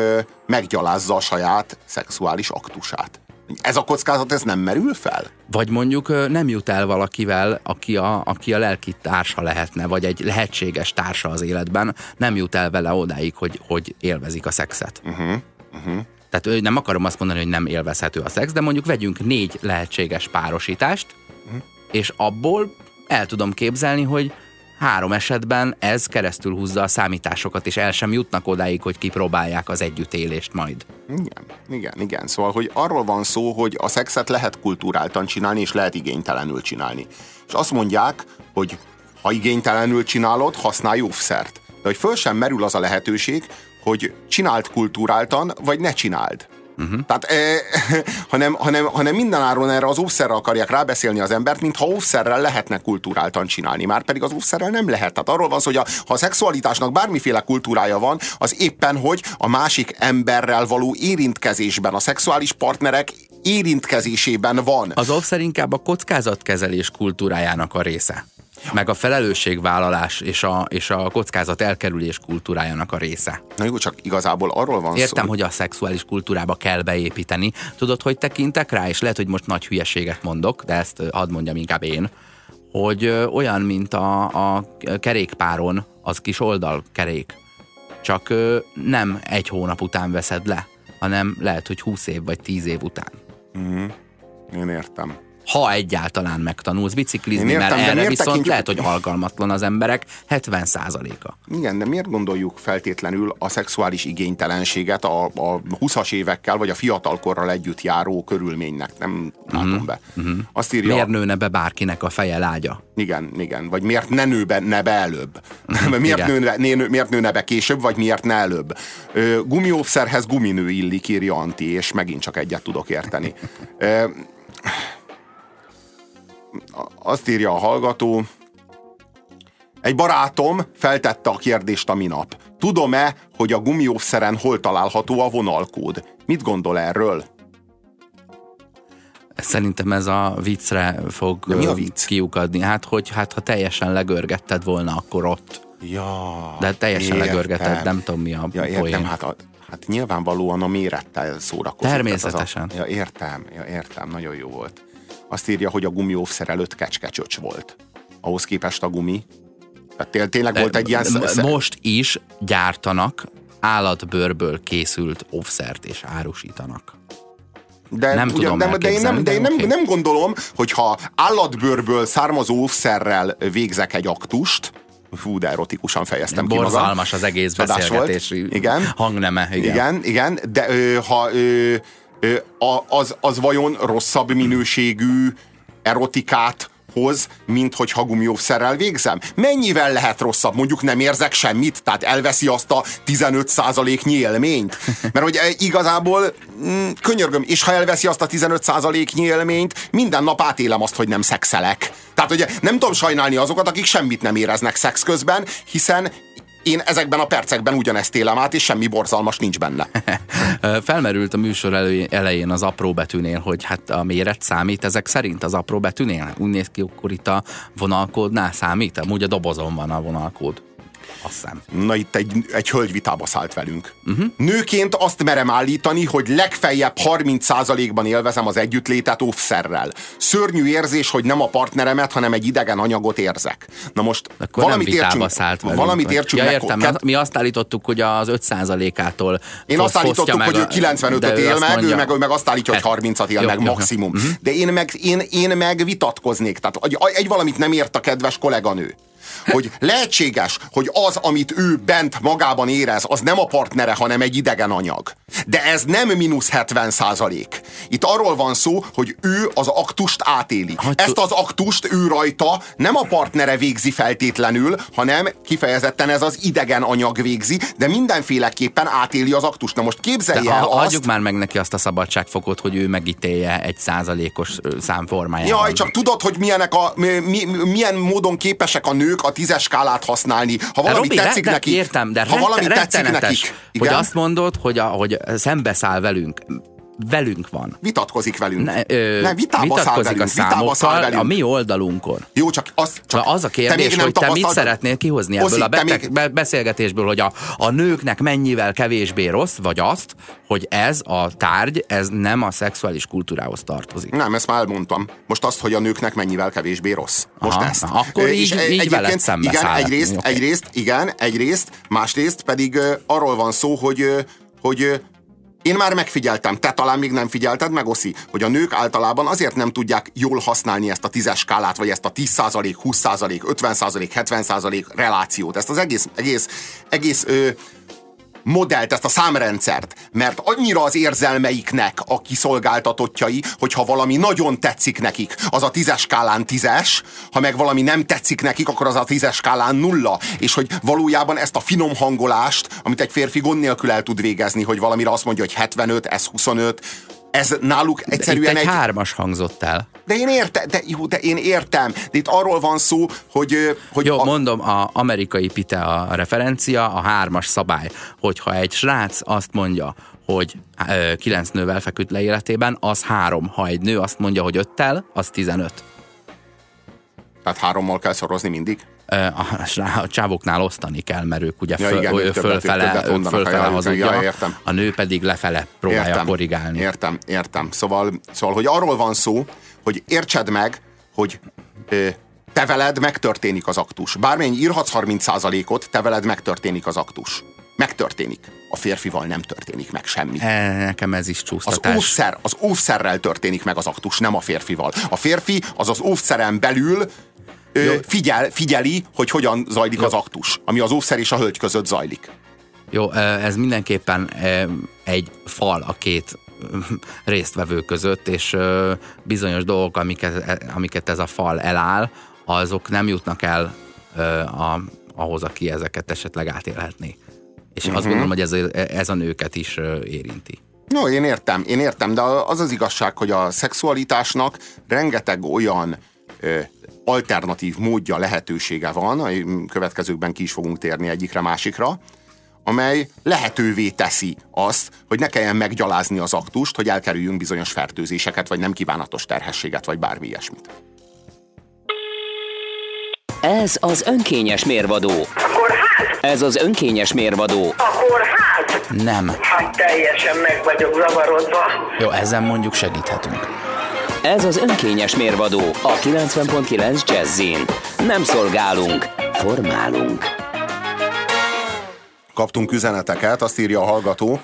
meggyalázza a saját szexuális aktusát. Ez a kockázat, ez nem merül fel? Vagy mondjuk nem jut el valakivel, aki a, aki a lelki társa lehetne, vagy egy lehetséges társa az életben, nem jut el vele odáig, hogy, hogy élvezik a szexet. Uh-huh, uh-huh. Tehát nem akarom azt mondani, hogy nem élvezhető a szex, de mondjuk vegyünk négy lehetséges párosítást, uh-huh. és abból el tudom képzelni, hogy három esetben ez keresztül húzza a számításokat, és el sem jutnak odáig, hogy kipróbálják az együttélést majd. Igen, igen, igen. Szóval, hogy arról van szó, hogy a szexet lehet kulturáltan csinálni, és lehet igénytelenül csinálni. És azt mondják, hogy ha igénytelenül csinálod, használj óvszert. De hogy föl sem merül az a lehetőség, hogy csináld kulturáltan, vagy ne csináld. Uh-huh. Tehát, eh, hanem, hanem, hanem mindenáron erre az óvszerre akarják rábeszélni az embert, mintha óvszerrel lehetne kulturáltan csinálni. Már pedig az óvszerrel nem lehet. Tehát arról van szó, hogy a, ha a szexualitásnak bármiféle kultúrája van, az éppen, hogy a másik emberrel való érintkezésben, a szexuális partnerek érintkezésében van. Az offszer inkább a kockázatkezelés kultúrájának a része. Meg a felelősségvállalás és a, és a kockázat elkerülés kultúrájának a része. Na jó, csak igazából arról van Értem, szó. hogy a szexuális kultúrába kell beépíteni. Tudod, hogy tekintek rá, és lehet, hogy most nagy hülyeséget mondok, de ezt hadd mondjam inkább én, hogy olyan, mint a, a kerékpáron az kis oldalkerék. Csak nem egy hónap után veszed le, hanem lehet, hogy 20 év vagy 10 év után. Én értem. Ha egyáltalán megtanulsz biciklizni, értem, mert erre viszont tekintjük- lehet, hogy alkalmatlan az emberek 70%-a. Igen, de miért gondoljuk feltétlenül a szexuális igénytelenséget a, a 20-as évekkel, vagy a fiatalkorral együtt járó körülménynek? Nem látom be. Azt írja... Miért nőne be bárkinek a feje lágya? Igen, igen. Vagy miért ne nő be, ne be előbb? miért, nőne, né, miért nőne be később, vagy miért ne előbb? Ö, gumióvszerhez guminő illik, írja Anti, és megint csak egyet tudok érteni. Azt írja a hallgató, egy barátom feltette a kérdést a minap. Tudom-e, hogy a gumióvszeren hol található a vonalkód? Mit gondol erről? Szerintem ez a viccre fog De mi a vicc? kiukadni. Hát, hogy hát, ha teljesen legörgetted volna, akkor ott. Ja, De teljesen értem. legörgeted, nem tudom mi a Ja, értem, poén. hát, a, hát nyilvánvalóan a mérettel szórakozik. Természetesen. Az A, ja, értem, ja, értem, nagyon jó volt. Azt írja, hogy a gumióvszer előtt kecskecsöcs volt. Ahhoz képest a gumi. Tehát té- tényleg volt egy ilyen... Most is gyártanak állatbőrből készült offszert és árusítanak. de, nem ugye, tudom de, de én, nem, de én nem, oké. nem gondolom, hogyha állatbőrből származó óvszerrel végzek egy aktust, Fú, de erotikusan fejeztem ki magam. Borzalmas az egész Csodás beszélgetési volt. Igen. hangneme. Igen. Igen, igen, de ö, ha ö, az, az vajon rosszabb minőségű erotikát hoz, mint hogyha gumióvszerrel végzem? Mennyivel lehet rosszabb? Mondjuk nem érzek semmit, tehát elveszi azt a 15%-nyi élményt? Mert hogy eh, igazából mm, könyörgöm, és ha elveszi azt a 15%-nyi élményt, minden nap átélem azt, hogy nem szexelek. Tehát ugye nem tudom sajnálni azokat, akik semmit nem éreznek szex közben, hiszen én ezekben a percekben ugyanezt élem át, és semmi borzalmas nincs benne. Felmerült a műsor elején az apró betűnél, hogy hát a méret számít ezek szerint az apró betűnél. Úgy néz ki, akkor itt a vonalkódnál számít, amúgy a dobozon van a vonalkód. Azt hiszem. Na itt egy, egy hölgy vitába szállt velünk. Uh-huh. Nőként azt merem állítani, hogy legfeljebb 30%-ban élvezem az együttlétet óvszerrel. Szörnyű érzés, hogy nem a partneremet, hanem egy idegen anyagot érzek. Na most Akkor valamit értsünk, szállt velünk, valamit értsünk ja, meg. értem, Kett- mi azt állítottuk, hogy az 5%-ától Én azt állítottuk, meg hogy ő a- 95-öt de él meg, ő mondja- meg, ő meg azt állítja, hogy Hát, 30-at él jó, meg jó, jó. maximum. Mhm. De én meg, én, én meg vitatkoznék. Tehát egy, egy valamit nem ért a kedves kolléganő. Hogy lehetséges, hogy az, amit ő bent magában érez, az nem a partnere, hanem egy idegen anyag. De ez nem mínusz 70 százalék. Itt arról van szó, hogy ő az aktust átéli. Ezt az aktust ő rajta nem a partnere végzi feltétlenül, hanem kifejezetten ez az idegen anyag végzi, de mindenféleképpen átéli az aktust. Na most képzelje De el a, azt, adjuk már meg neki azt a szabadságfokot, hogy ő megítélje egy százalékos ö, szám formájában. Jaj, csak tudod, hogy milyenek a, mi, mi, milyen módon képesek a nők a tízes skálát használni. Ha valami Robi, tetszik de, nekik, Értem, de ha rette- valami tetszik nekik, hogy igen, azt mondod, hogy, a, hogy szembeszáll velünk. Velünk van. vitatkozik velünk. Ne, ö, nem, vitába vitatkozik velünk, a vitába száll számokkal velünk. a mi oldalunkon. Jó, csak az, csak az a te kérdés, nem hogy te mit szeretnél kihozni ebből Oszi, a te beteg, még- be, beszélgetésből, hogy a, a nőknek mennyivel kevésbé rossz, vagy azt, hogy ez a tárgy, ez nem a szexuális kultúrához tartozik. Nem, ezt már elmondtam. Most azt, hogy a nőknek mennyivel kevésbé rossz. Most Aha, ezt. akkor így- és így egyébként- veled szembe Igen, száll. egyrészt, Oké. egyrészt, igen, egyrészt, másrészt pedig ö, arról van szó, hogy, ö, hogy én már megfigyeltem, te talán még nem figyelted meg, Oszi, hogy a nők általában azért nem tudják jól használni ezt a tízes skálát, vagy ezt a 10%, 20%, 50%, 70% relációt, ezt az egész, egész, egész ö, modellt, ezt a számrendszert, mert annyira az érzelmeiknek a kiszolgáltatottjai, hogyha valami nagyon tetszik nekik, az a tízes skálán tízes, ha meg valami nem tetszik nekik, akkor az a tízes skálán nulla. És hogy valójában ezt a finom hangolást, amit egy férfi gond nélkül el tud végezni, hogy valamire azt mondja, hogy 75, ez 25, ez náluk Itt egyszerűen egy, egy, hármas hangzott el. de én értem, de, jó, de én értem. De itt arról van szó, hogy, hogy Jó, a, mondom, a amerikai pite a referencia, a hármas szabály, hogyha egy srác azt mondja, hogy ö, kilenc nővel feküdt le életében, az három. Ha egy nő azt mondja, hogy öttel, az 15. tehát hárommal kell szorozni mindig. A, a csávoknál osztani kell, mert ők ugye Ja, föl, igen, ő fölfele, fölfele ja, hazudja, ja, értem. a nő pedig lefele próbálja korrigálni. Értem, értem. Szóval, szóval, hogy arról van szó, hogy értsed meg, hogy ö, te veled megtörténik az aktus. Bármennyi írhatsz 30%-ot, te veled megtörténik az aktus. Megtörténik. A férfival nem történik meg semmi. E, nekem ez is Az csúsztatás. óvszer, az óvszerrel történik meg az aktus, nem a férfival. A férfi az az óvszeren belül ö, Jó. figyel, figyeli, hogy hogyan zajlik az aktus, ami az óvszer és a hölgy között zajlik. Jó, ez mindenképpen egy fal a két résztvevő között, és bizonyos dolgok, amiket, amiket ez a fal eláll, azok nem jutnak el a, ahhoz, aki ezeket esetleg átélhetné. És Mhm. azt gondolom, hogy ez, ez a nőket is érinti. No, én értem, én értem, de az az igazság, hogy a szexualitásnak rengeteg olyan ö, alternatív módja, lehetősége van, a következőkben ki is fogunk térni egyikre másikra, amely lehetővé teszi azt, hogy ne kelljen meggyalázni az aktust, hogy elkerüljünk bizonyos fertőzéseket, vagy nem kívánatos terhességet, vagy bármi ilyesmit. Ez az önkényes mérvadó. Akkor hát, Ez az önkényes mérvadó. akkor hát. Nem. Hát teljesen meg vagyok zavarodva. Jó, ezen mondjuk segíthetünk. Ez az önkényes mérvadó a 90.9 Jazzin. Nem szolgálunk, formálunk. Kaptunk üzeneteket, azt írja a hallgató.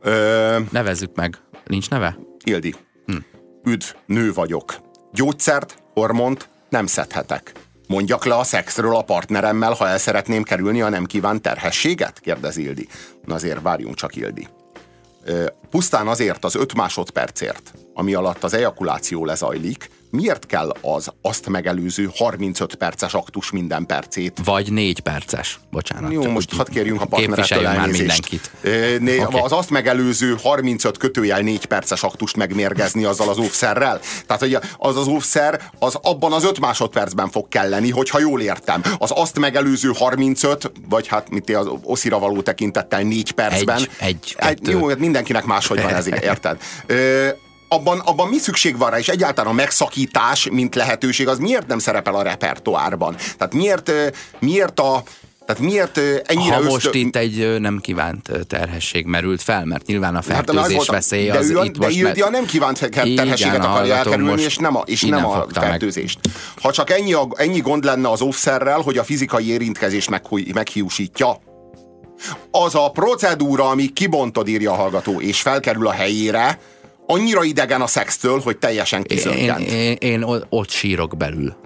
Ö, Nevezzük meg. Nincs neve? Ildi, hm. üdv, nő vagyok. Gyógyszert, hormont nem szedhetek. Mondjak le a szexről a partneremmel, ha el szeretném kerülni a nem kívánt terhességet? kérdezi Ildi. Na azért várjunk csak, Ildi. Pusztán azért az 5 másodpercért, ami alatt az ejakuláció lezajlik, miért kell az azt megelőző 35 perces aktus minden percét Vagy négy perces. Bocsánat. jó, most hadd kérjünk a már elnézést. mindenkit. Né- Oké. Az azt megelőző 35 kötőjel 4 perces aktust megmérgezni azzal az óvszerrel. Tehát, hogy az az óvszer az abban az 5 másodpercben fog kelleni, hogyha jól értem. Az azt megelőző 35, vagy hát mit az oszira való tekintettel 4 percben. Egy, egy, kettő. Jó, mindenkinek máshogy van ez, érted? Abban, abban mi szükség van rá, és egyáltalán a megszakítás, mint lehetőség, az miért nem szerepel a repertoárban? Tehát miért, miért a Tehát miért ennyire Ha most ösztö- itt egy nem kívánt terhesség merült fel, mert nyilván a Hát, de az fertőzés volt a- veszély de az ő a, itt de most... Ildia nem kívánt fe- Igen, terhességet a akarja elkerülni, most és nem a, és nem a fogta meg. fertőzést. Ha csak ennyi, a, ennyi gond lenne az offszerrel, hogy a fizikai érintkezést meghúj- meghiúsítja, az a procedúra, ami kibontod, írja a hallgató, és felkerül a helyére, annyira idegen a szextől, hogy teljesen Én, kizökkent. én, én o- ott sírok belül.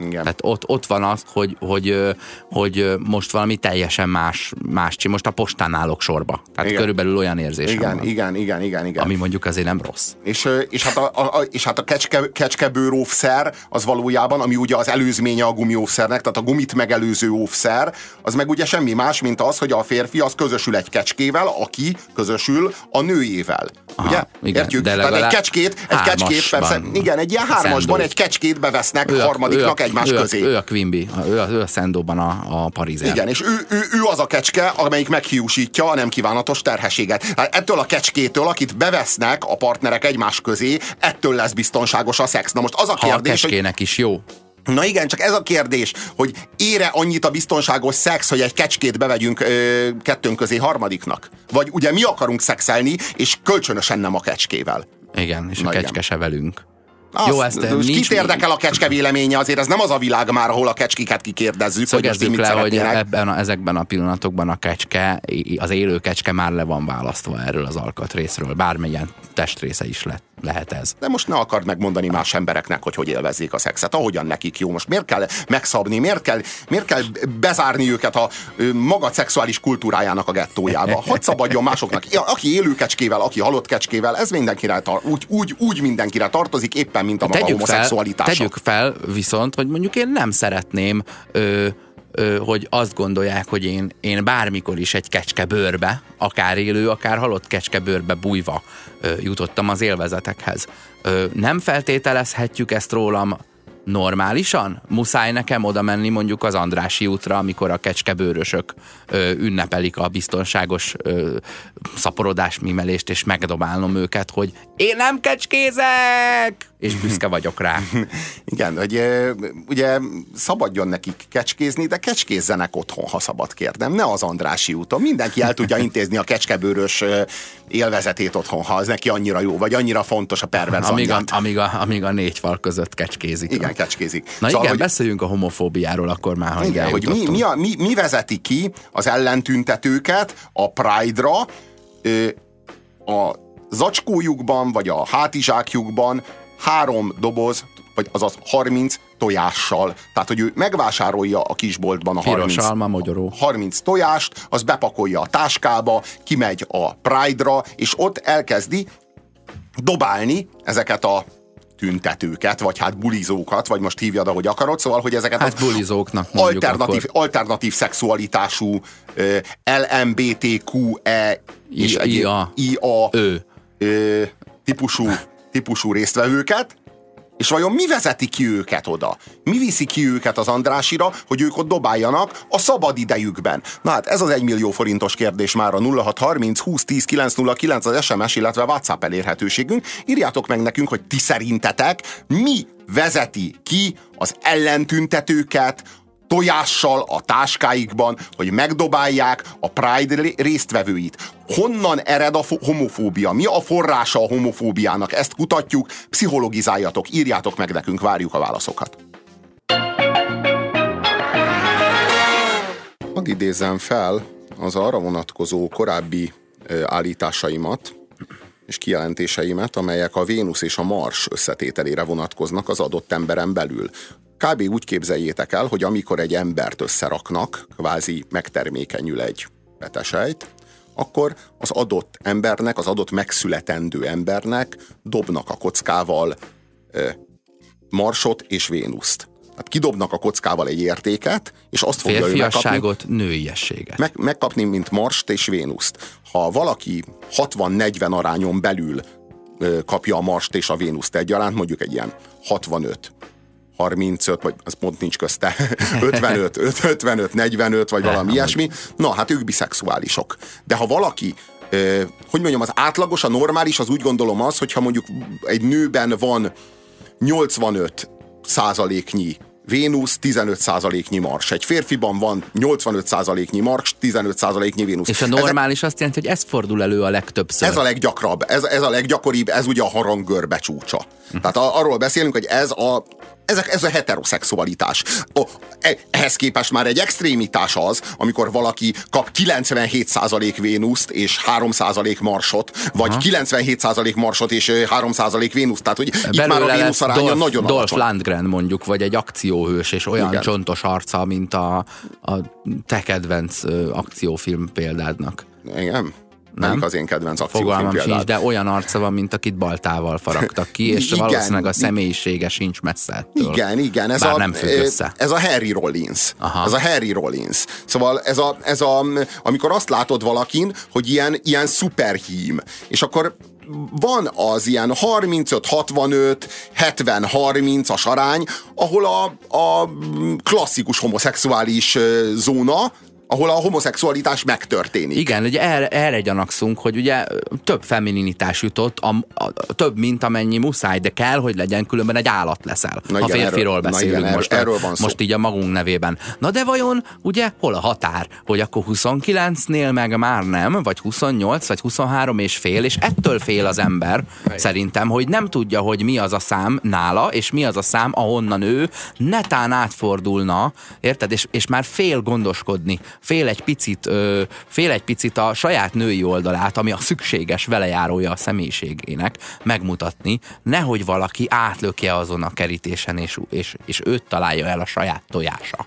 Igen. Tehát ott, ott van az, hogy, hogy, hogy most valami teljesen más, más csi. Most a postán állok sorba. Tehát Igen. körülbelül olyan érzésem igen, van. igen, igen, igen, igen. Ami mondjuk azért nem rossz. És, és hát a, a, és hát a kecske, kecskebőr óvszer az valójában, ami ugye az előzménye a gumióvszernek, tehát a gumit megelőző óvszer, az meg ugye semmi más, mint az, hogy a férfi az közösül egy kecskével, aki közösül a nőjével. Aha, ugye? igen, Értjük? de Tehát egy kecskét, egy kecskét persze, igen, egy ilyen hármasban egy kecskét bevesznek Ő harmadiknak ő a, egymás ő a, közé. Ő a Quimby, ő a, ő a Szendóban a, a Parizer. Igen, és ő, ő, ő az a kecske, amelyik meghiúsítja a nem kívánatos terhességet. Hát ettől a kecskétől, akit bevesznek a partnerek egymás közé, ettől lesz biztonságos a szex. Na most az a Ha a kérdés, hogy kecskének is jó. Na igen, csak ez a kérdés, hogy ére annyit a biztonságos szex, hogy egy kecskét bevegyünk ö, kettőnk közé harmadiknak? Vagy ugye mi akarunk szexelni, és kölcsönösen nem a kecskével? Igen, és Na a igen. kecske se velünk. Azt, Jó, ezt, most nincs- kit érdekel a kecske véleménye? Azért ez nem az a világ már, ahol a kecskéket kikérdezzük, hogy Szögezzük mit le, hogy ebben a, ezekben a pillanatokban a kecske, az élő kecske már le van választva erről az alkatrészről. Bármilyen testrésze is le, lehet ez. De most ne akard megmondani más embereknek, hogy hogy élvezzék a szexet, ahogyan nekik jó. Most miért kell megszabni, miért kell, miért kell bezárni őket a maga szexuális kultúrájának a gettójába? Hogy szabadjon másoknak? Aki élő kecskével, aki halott kecskével, ez mindenkire tar- úgy, úgy, úgy mindenkire tartozik, éppen mint a maga tegyük fel, homoszexualitása. tegyük fel viszont, hogy mondjuk én nem szeretném, ö, hogy azt gondolják, hogy én, én bármikor is egy kecske bőrbe, akár élő, akár halott kecske bőrbe bújva jutottam az élvezetekhez. Nem feltételezhetjük ezt rólam normálisan? Muszáj nekem oda menni mondjuk az Andrási útra, amikor a kecskebőrösök ö, ünnepelik a biztonságos ö, szaporodás mimelést, és megdobálnom őket, hogy én nem kecskézek! És büszke vagyok rá. Igen, hogy ugye szabadjon nekik kecskézni, de kecskézzenek otthon, ha szabad kérnem. Ne az Andrási úton. Mindenki el tudja intézni a kecskebőrös élvezetét otthon, ha az neki annyira jó, vagy annyira fontos a perverz Amíg a, amíg, a, amíg a négy fal között kecskézik. Igen, kecskézik. Na Szóval, igen, hogy- beszéljünk a homofóbiáról akkor már, ha Igen, hogy mi, mi, a, mi, mi vezeti ki az ellentüntetőket a Pride-ra a zacskójukban, vagy a hátizsákjukban három doboz, vagy azaz 30 tojással. Tehát, hogy ő megvásárolja a kisboltban a Piros 30, alma, mogyoró. 30 tojást, az bepakolja a táskába, kimegy a Pride-ra, és ott elkezdi dobálni ezeket a tüntetőket, vagy hát bulizókat, vagy most hívjad, ahogy akarod, szóval, hogy ezeket Hát bulizóknak mondjuk alternatív, akkor. alternatív szexualitású LMBTQE és I- egyéb IA. IA ö, típusú, típusú résztvevőket, és vajon mi vezeti ki őket oda? Mi viszi ki őket az Andrásira, hogy ők ott dobáljanak a szabad idejükben? Na hát ez az egymillió forintos kérdés már a 0630 20 10 909 az SMS, illetve WhatsApp elérhetőségünk. Írjátok meg nekünk, hogy ti szerintetek mi vezeti ki az ellentüntetőket, tojással a táskáikban, hogy megdobálják a Pride ré- résztvevőit. Honnan ered a homofóbia? Mi a forrása a homofóbiának? Ezt kutatjuk, pszichologizáljatok, írjátok meg nekünk, várjuk a válaszokat. Hadd idézem fel az arra vonatkozó korábbi állításaimat, és kijelentéseimet, amelyek a Vénusz és a Mars összetételére vonatkoznak az adott emberen belül. Kb. úgy képzeljétek el, hogy amikor egy embert összeraknak, kvázi megtermékenyül egy betesejt, akkor az adott embernek, az adott megszületendő embernek dobnak a kockával ö, Marsot és Vénuszt. Tehát kidobnak a kockával egy értéket, és azt fogja ő megkapni, nőiességet. meg, megkapni, mint Marst és Vénuszt. Ha valaki 60-40 arányon belül ö, kapja a Marst és a Vénuszt egyaránt, mondjuk egy ilyen 65 35, vagy az pont nincs közte, 55, 55, 45, vagy valami ilyesmi, na hát ők biszexuálisok. De ha valaki, ö, hogy mondjam, az átlagos, a normális, az úgy gondolom az, hogyha mondjuk egy nőben van 85 százaléknyi Vénusz 15%-nyi mars. Egy férfiban van 85%-nyi mars, 15%-nyi Vénusz. És a normális azt jelenti, hogy ez fordul elő a legtöbbször. Ez a leggyakrabb, ez, ez a leggyakoribb, ez ugye a haranggörbe csúcsa. Tehát a, arról beszélünk, hogy ez a ez a, ez a heteroszexualitás. O, e- ehhez képest már egy extrémitás az, amikor valaki kap 97% Vénuszt és 3% Marsot, vagy Aha. 97% Marsot és ö, 3% Vénuszt. Tehát, hogy itt már a Belőle Vénusz aránya Dolph, nagyon Dolph alacsony. Landgren mondjuk, vagy egy akcióhős, és olyan Igen. csontos arca, mint a, a te kedvenc akciófilm példádnak. Igen. Nem? Az én kedvenc akciófilm Fogalmam sincs, példád? de olyan arca van, mint akit baltával faragtak ki, és Igen. valószínűleg a személyisége sincs messze ettől. Igen, igen. Ez Bár a, nem függ ö, össze. Ez a Harry Rollins. Aha. Ez a Harry Rollins. Szóval ez a, ez a, amikor azt látod valakin, hogy ilyen, ilyen szuperhím, és akkor van az ilyen 35-65, 70-30-as arány, ahol a, a klasszikus homoszexuális ö, zóna, ahol a homoszexualitás megtörténik. Igen, ugye erre, erre gyanakszunk, hogy ugye több femininitás jutott, a, a, a, több, mint amennyi muszáj, de kell, hogy legyen, különben egy állat leszel. Na ha igen, férfiról erről- na beszélünk igen, most, erről van szó. most így a magunk nevében. Na de vajon, ugye, hol a határ? Hogy akkor 29-nél meg már nem, vagy 28, vagy 23 és fél, és ettől fél az ember, szerintem, hogy nem tudja, hogy mi az a szám nála, és mi az a szám, ahonnan ő netán átfordulna, érted? És, és már fél gondoskodni, fél egy picit, ö, fél egy picit a saját női oldalát, ami a szükséges velejárója a személyiségének megmutatni, nehogy valaki átlökje azon a kerítésen, és, és, és őt találja el a saját tojása.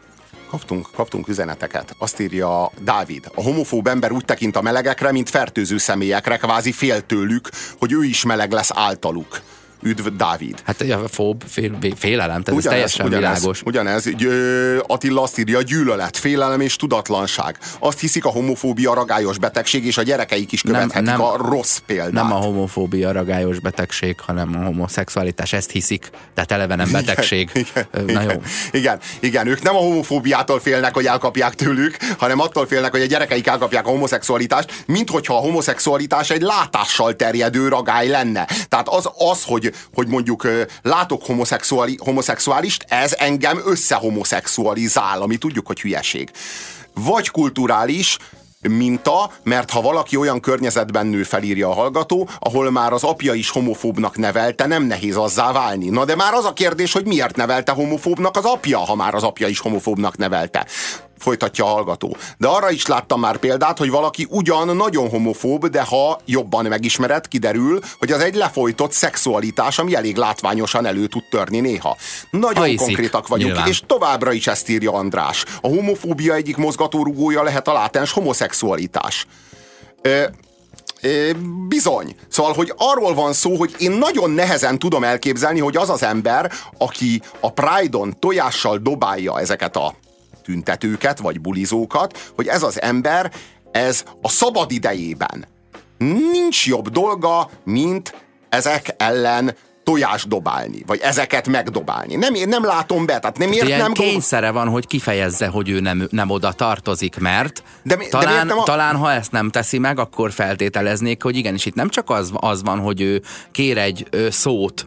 Kaptunk, kaptunk üzeneteket. Azt írja Dávid. A homofób ember úgy tekint a melegekre, mint fertőző személyekre, kvázi fél tőlük, hogy ő is meleg lesz általuk. Üdv Dávid. Hát a fób, fél, félelem, tehát ez teljesen ugyanez, világos. Ugyanez, Ö, Attila azt írja, gyűlölet, félelem és tudatlanság. Azt hiszik a homofóbia ragályos betegség, és a gyerekeik is követhetik nem. a rossz példát. Nem a homofóbia ragályos betegség, hanem a homoszexualitás, ezt hiszik, tehát eleve nem betegség. Igen, Ö, igen, Na jó. igen, igen, ők nem a homofóbiától félnek, hogy elkapják tőlük, hanem attól félnek, hogy a gyerekeik elkapják a homoszexualitást, mint hogyha a homoszexualitás egy látással terjedő ragály lenne. Tehát az, az hogy, hogy mondjuk látok homoszexuali, homoszexuálist, ez engem összehomoszexualizál, ami tudjuk, hogy hülyeség. Vagy kulturális, minta, mert ha valaki olyan környezetben nő felírja a hallgató, ahol már az apja is homofóbnak nevelte, nem nehéz azzá válni. Na de már az a kérdés, hogy miért nevelte homofóbnak az apja, ha már az apja is homofóbnak nevelte. Folytatja a hallgató. De arra is láttam már példát, hogy valaki ugyan nagyon homofób, de ha jobban megismered, kiderül, hogy az egy lefolytott szexualitás, ami elég látványosan elő tud törni néha. Nagyon Ha hiszik, konkrétak vagyunk, nyilván. és továbbra is ezt írja András. A homofóbia egyik mozgatórugója lehet a látens homoszexualitás. Ö, bizony. Szóval, hogy arról van szó, hogy én nagyon nehezen tudom elképzelni, hogy az az ember, aki a Pride-on tojással dobálja ezeket a tüntetőket, vagy bulizókat, hogy ez az ember, ez a szabad idejében nincs jobb dolga, mint ezek ellen tojást dobálni, vagy ezeket megdobálni. Nem, én nem látom be, tehát nem miért Ilyen nem kényszere van, hogy kifejezze, hogy ő nem, nem oda tartozik, mert De mi- de talán, nem a- talán ha ezt nem teszi meg, akkor feltételeznék, hogy igenis itt nem csak az, az van, hogy ő kér egy ö, szót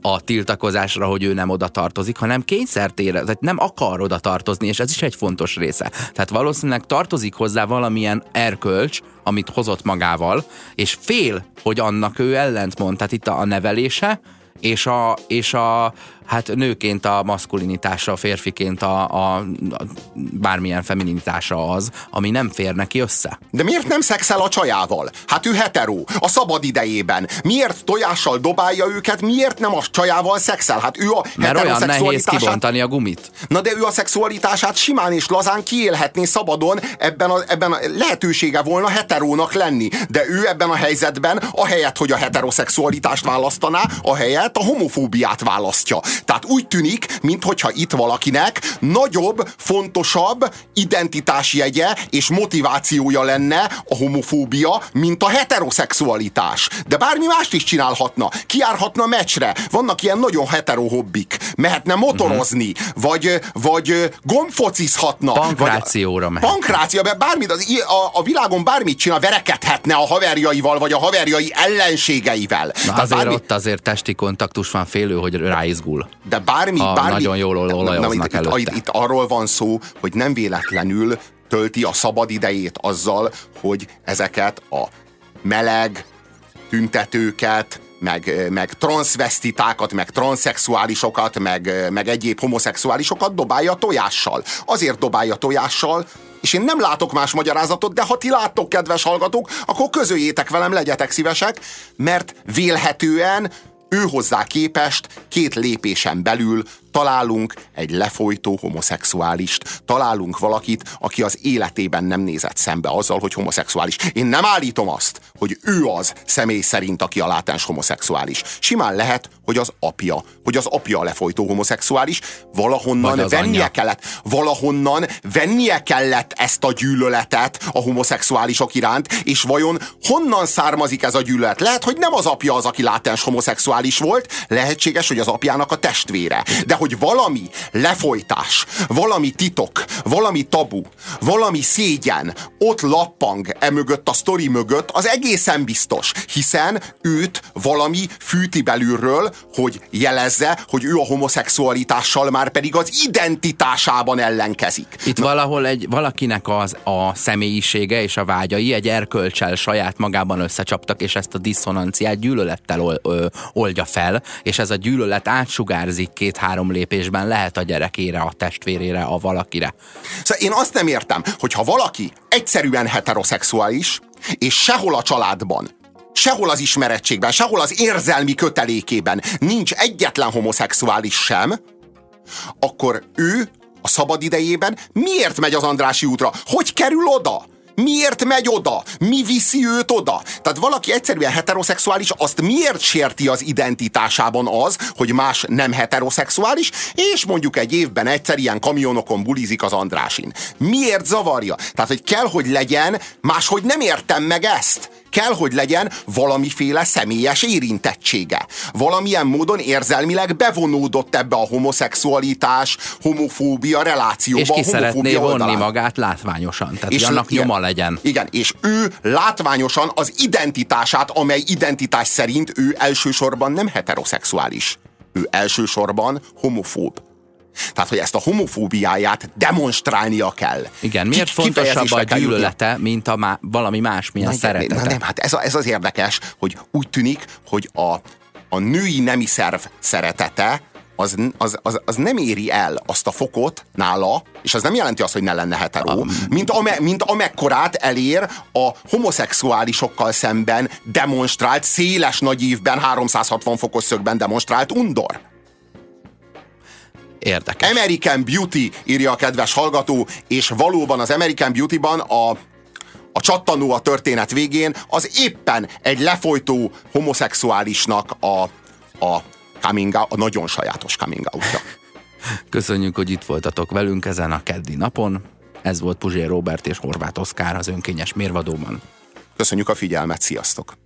a tiltakozásra, hogy ő nem oda tartozik, hanem kényszert érez, tehát nem akar oda tartozni, és ez is egy fontos része. Tehát valószínűleg tartozik hozzá valamilyen erkölcs, amit hozott magával, és fél, hogy annak ő ellentmond. Tehát itt a, a nevelése, és a, és a hát nőként a maszkulinitása, férfiként a, a, a bármilyen femininitása az, ami nem fér neki össze. De miért nem szexel a csajával? Hát ő heteró, a szabad idejében. Miért tojással dobálja őket, miért nem a csajával szexel? Hát ő a Mert olyan nehéz kibontani a gumit. Na de ő a szexualitását simán és lazán kiélhetné szabadon, ebben a, ebben a lehetősége volna heterónak lenni. De ő ebben a helyzetben, ahelyett, hogy a heteroszexualitást választaná, ahelyett a homofóbiát választja. Tehát úgy tűnik, minthogyha itt valakinek nagyobb, fontosabb identitásjegye és motivációja lenne a homofóbia, mint a heteroszexualitás. De bármi mást is csinálhatna. Kiárhatna meccsre. Vannak ilyen nagyon hetero hobbik. Mehetne motorozni, vagy, vagy gombfocizhatna. Pankrációra vagy, mehetne. Pankráció, mert bármit, az, a, a világon bármit csinál, verekedhetne a haverjaival, vagy a haverjai ellenségeivel. Na azért ott azért testi kontaktus van, félő, hogy ráizgul. De bármi, Ha bármi... nagyon jól olajoznak itt, előtte. itt, itt arról van szó, hogy nem véletlenül tölti a szabad idejét azzal, hogy ezeket a meleg tüntetőket, meg, meg transzvesztitákat, meg transzexuálisokat, meg, meg egyéb homoszexuálisokat dobálja tojással. Azért dobálja tojással, és én nem látok más magyarázatot, de ha ti láttok, kedves hallgatók, akkor közöljétek velem, legyetek szívesek, mert vélhetően ő hozzá képest két lépésen belül találunk egy lefolytó homoszexuálist, találunk valakit, aki az életében nem nézett szembe azzal, hogy homoszexuális. Én nem állítom azt, hogy ő az személy szerint, aki a látens homoszexuális. Simán lehet, hogy az apja, hogy az apja a lefolytó homoszexuális, valahonnan vennie anyja. kellett, valahonnan vennie kellett ezt a gyűlöletet a homoszexuálisok iránt, és vajon honnan származik ez a gyűlölet? Lehet, hogy nem az apja az, aki látens homoszexuális volt, lehetséges, hogy az apjának a testvére. De hogy valami lefolytás, valami titok, valami tabu, valami szégyen ott lappang e mögött, a sztori mögött, az egészen biztos, hiszen őt valami fűti belülről, hogy jelezze, hogy ő a homoszexualitással már pedig az identitásában ellenkezik. Itt valahol egy, valakinek az a személyisége és a vágyai egy erkölcsel saját magában összecsaptak, és ezt a diszonanciát gyűlölettel ol, ö, oldja fel, és ez a gyűlölet átsugárzik két-három lépésben, lehet a gyerekére, a testvérére, a valakire. Szóval én azt nem értem, hogy ha valaki egyszerűen heteroszexuális, és sehol a családban, sehol az ismerettségben, sehol az érzelmi kötelékében nincs egyetlen homoszexuális sem, akkor ő a szabad idejében miért megy az Andrási útra? Hogy kerül oda? Miért megy oda? Mi viszi őt oda? Tehát valaki egyszerűen heteroszexuális, azt miért sérti az identitásában az, hogy más nem heteroszexuális, és mondjuk egy évben egyszer ilyen kamionokon bulizik az Andrásin. Miért zavarja? Tehát, hogy kell, hogy legyen, máshogy nem értem meg ezt kell, hogy legyen valamiféle személyes érintettsége. Valamilyen módon érzelmileg bevonódott ebbe a homoszexualitás, homofóbia relációba. És ki szeretné vonni oldalán. magát látványosan, tehát és És annak igen, nyoma legyen. Igen, és ő látványosan az identitását, amely identitás szerint ő elsősorban nem heteroszexuális. Ő elsősorban homofób. Tehát, hogy ezt a homofóbiáját demonstrálnia kell. Igen, miért Ki- fontosabb a jutnia. gyűlölete, mint a má, valami másmilyen Na, szeretete? Na nem, hát ez, a, ez az érdekes, hogy úgy tűnik, hogy a, a női nemi szerv szeretete az, az, az, az nem éri el azt a fokot nála, és az nem jelenti azt, hogy ne lenne hetero, mint, ame, mint amekkorát elér a homoszexuálisokkal szemben demonstrált, széles nagy ívben, 360 fokos szögben demonstrált undor. Érdekes. American Beauty, írja a kedves hallgató, és valóban az American Beauty-ban a, a csattanó a történet végén az éppen egy lefolytó homoszexuálisnak a, a coming out, a nagyon sajátos coming out Köszönjük, hogy itt voltatok velünk ezen a keddi napon. Ez volt Puzsér Robert és Horváth Oszkár az önkényes mérvadóban. Köszönjük a figyelmet, sziasztok!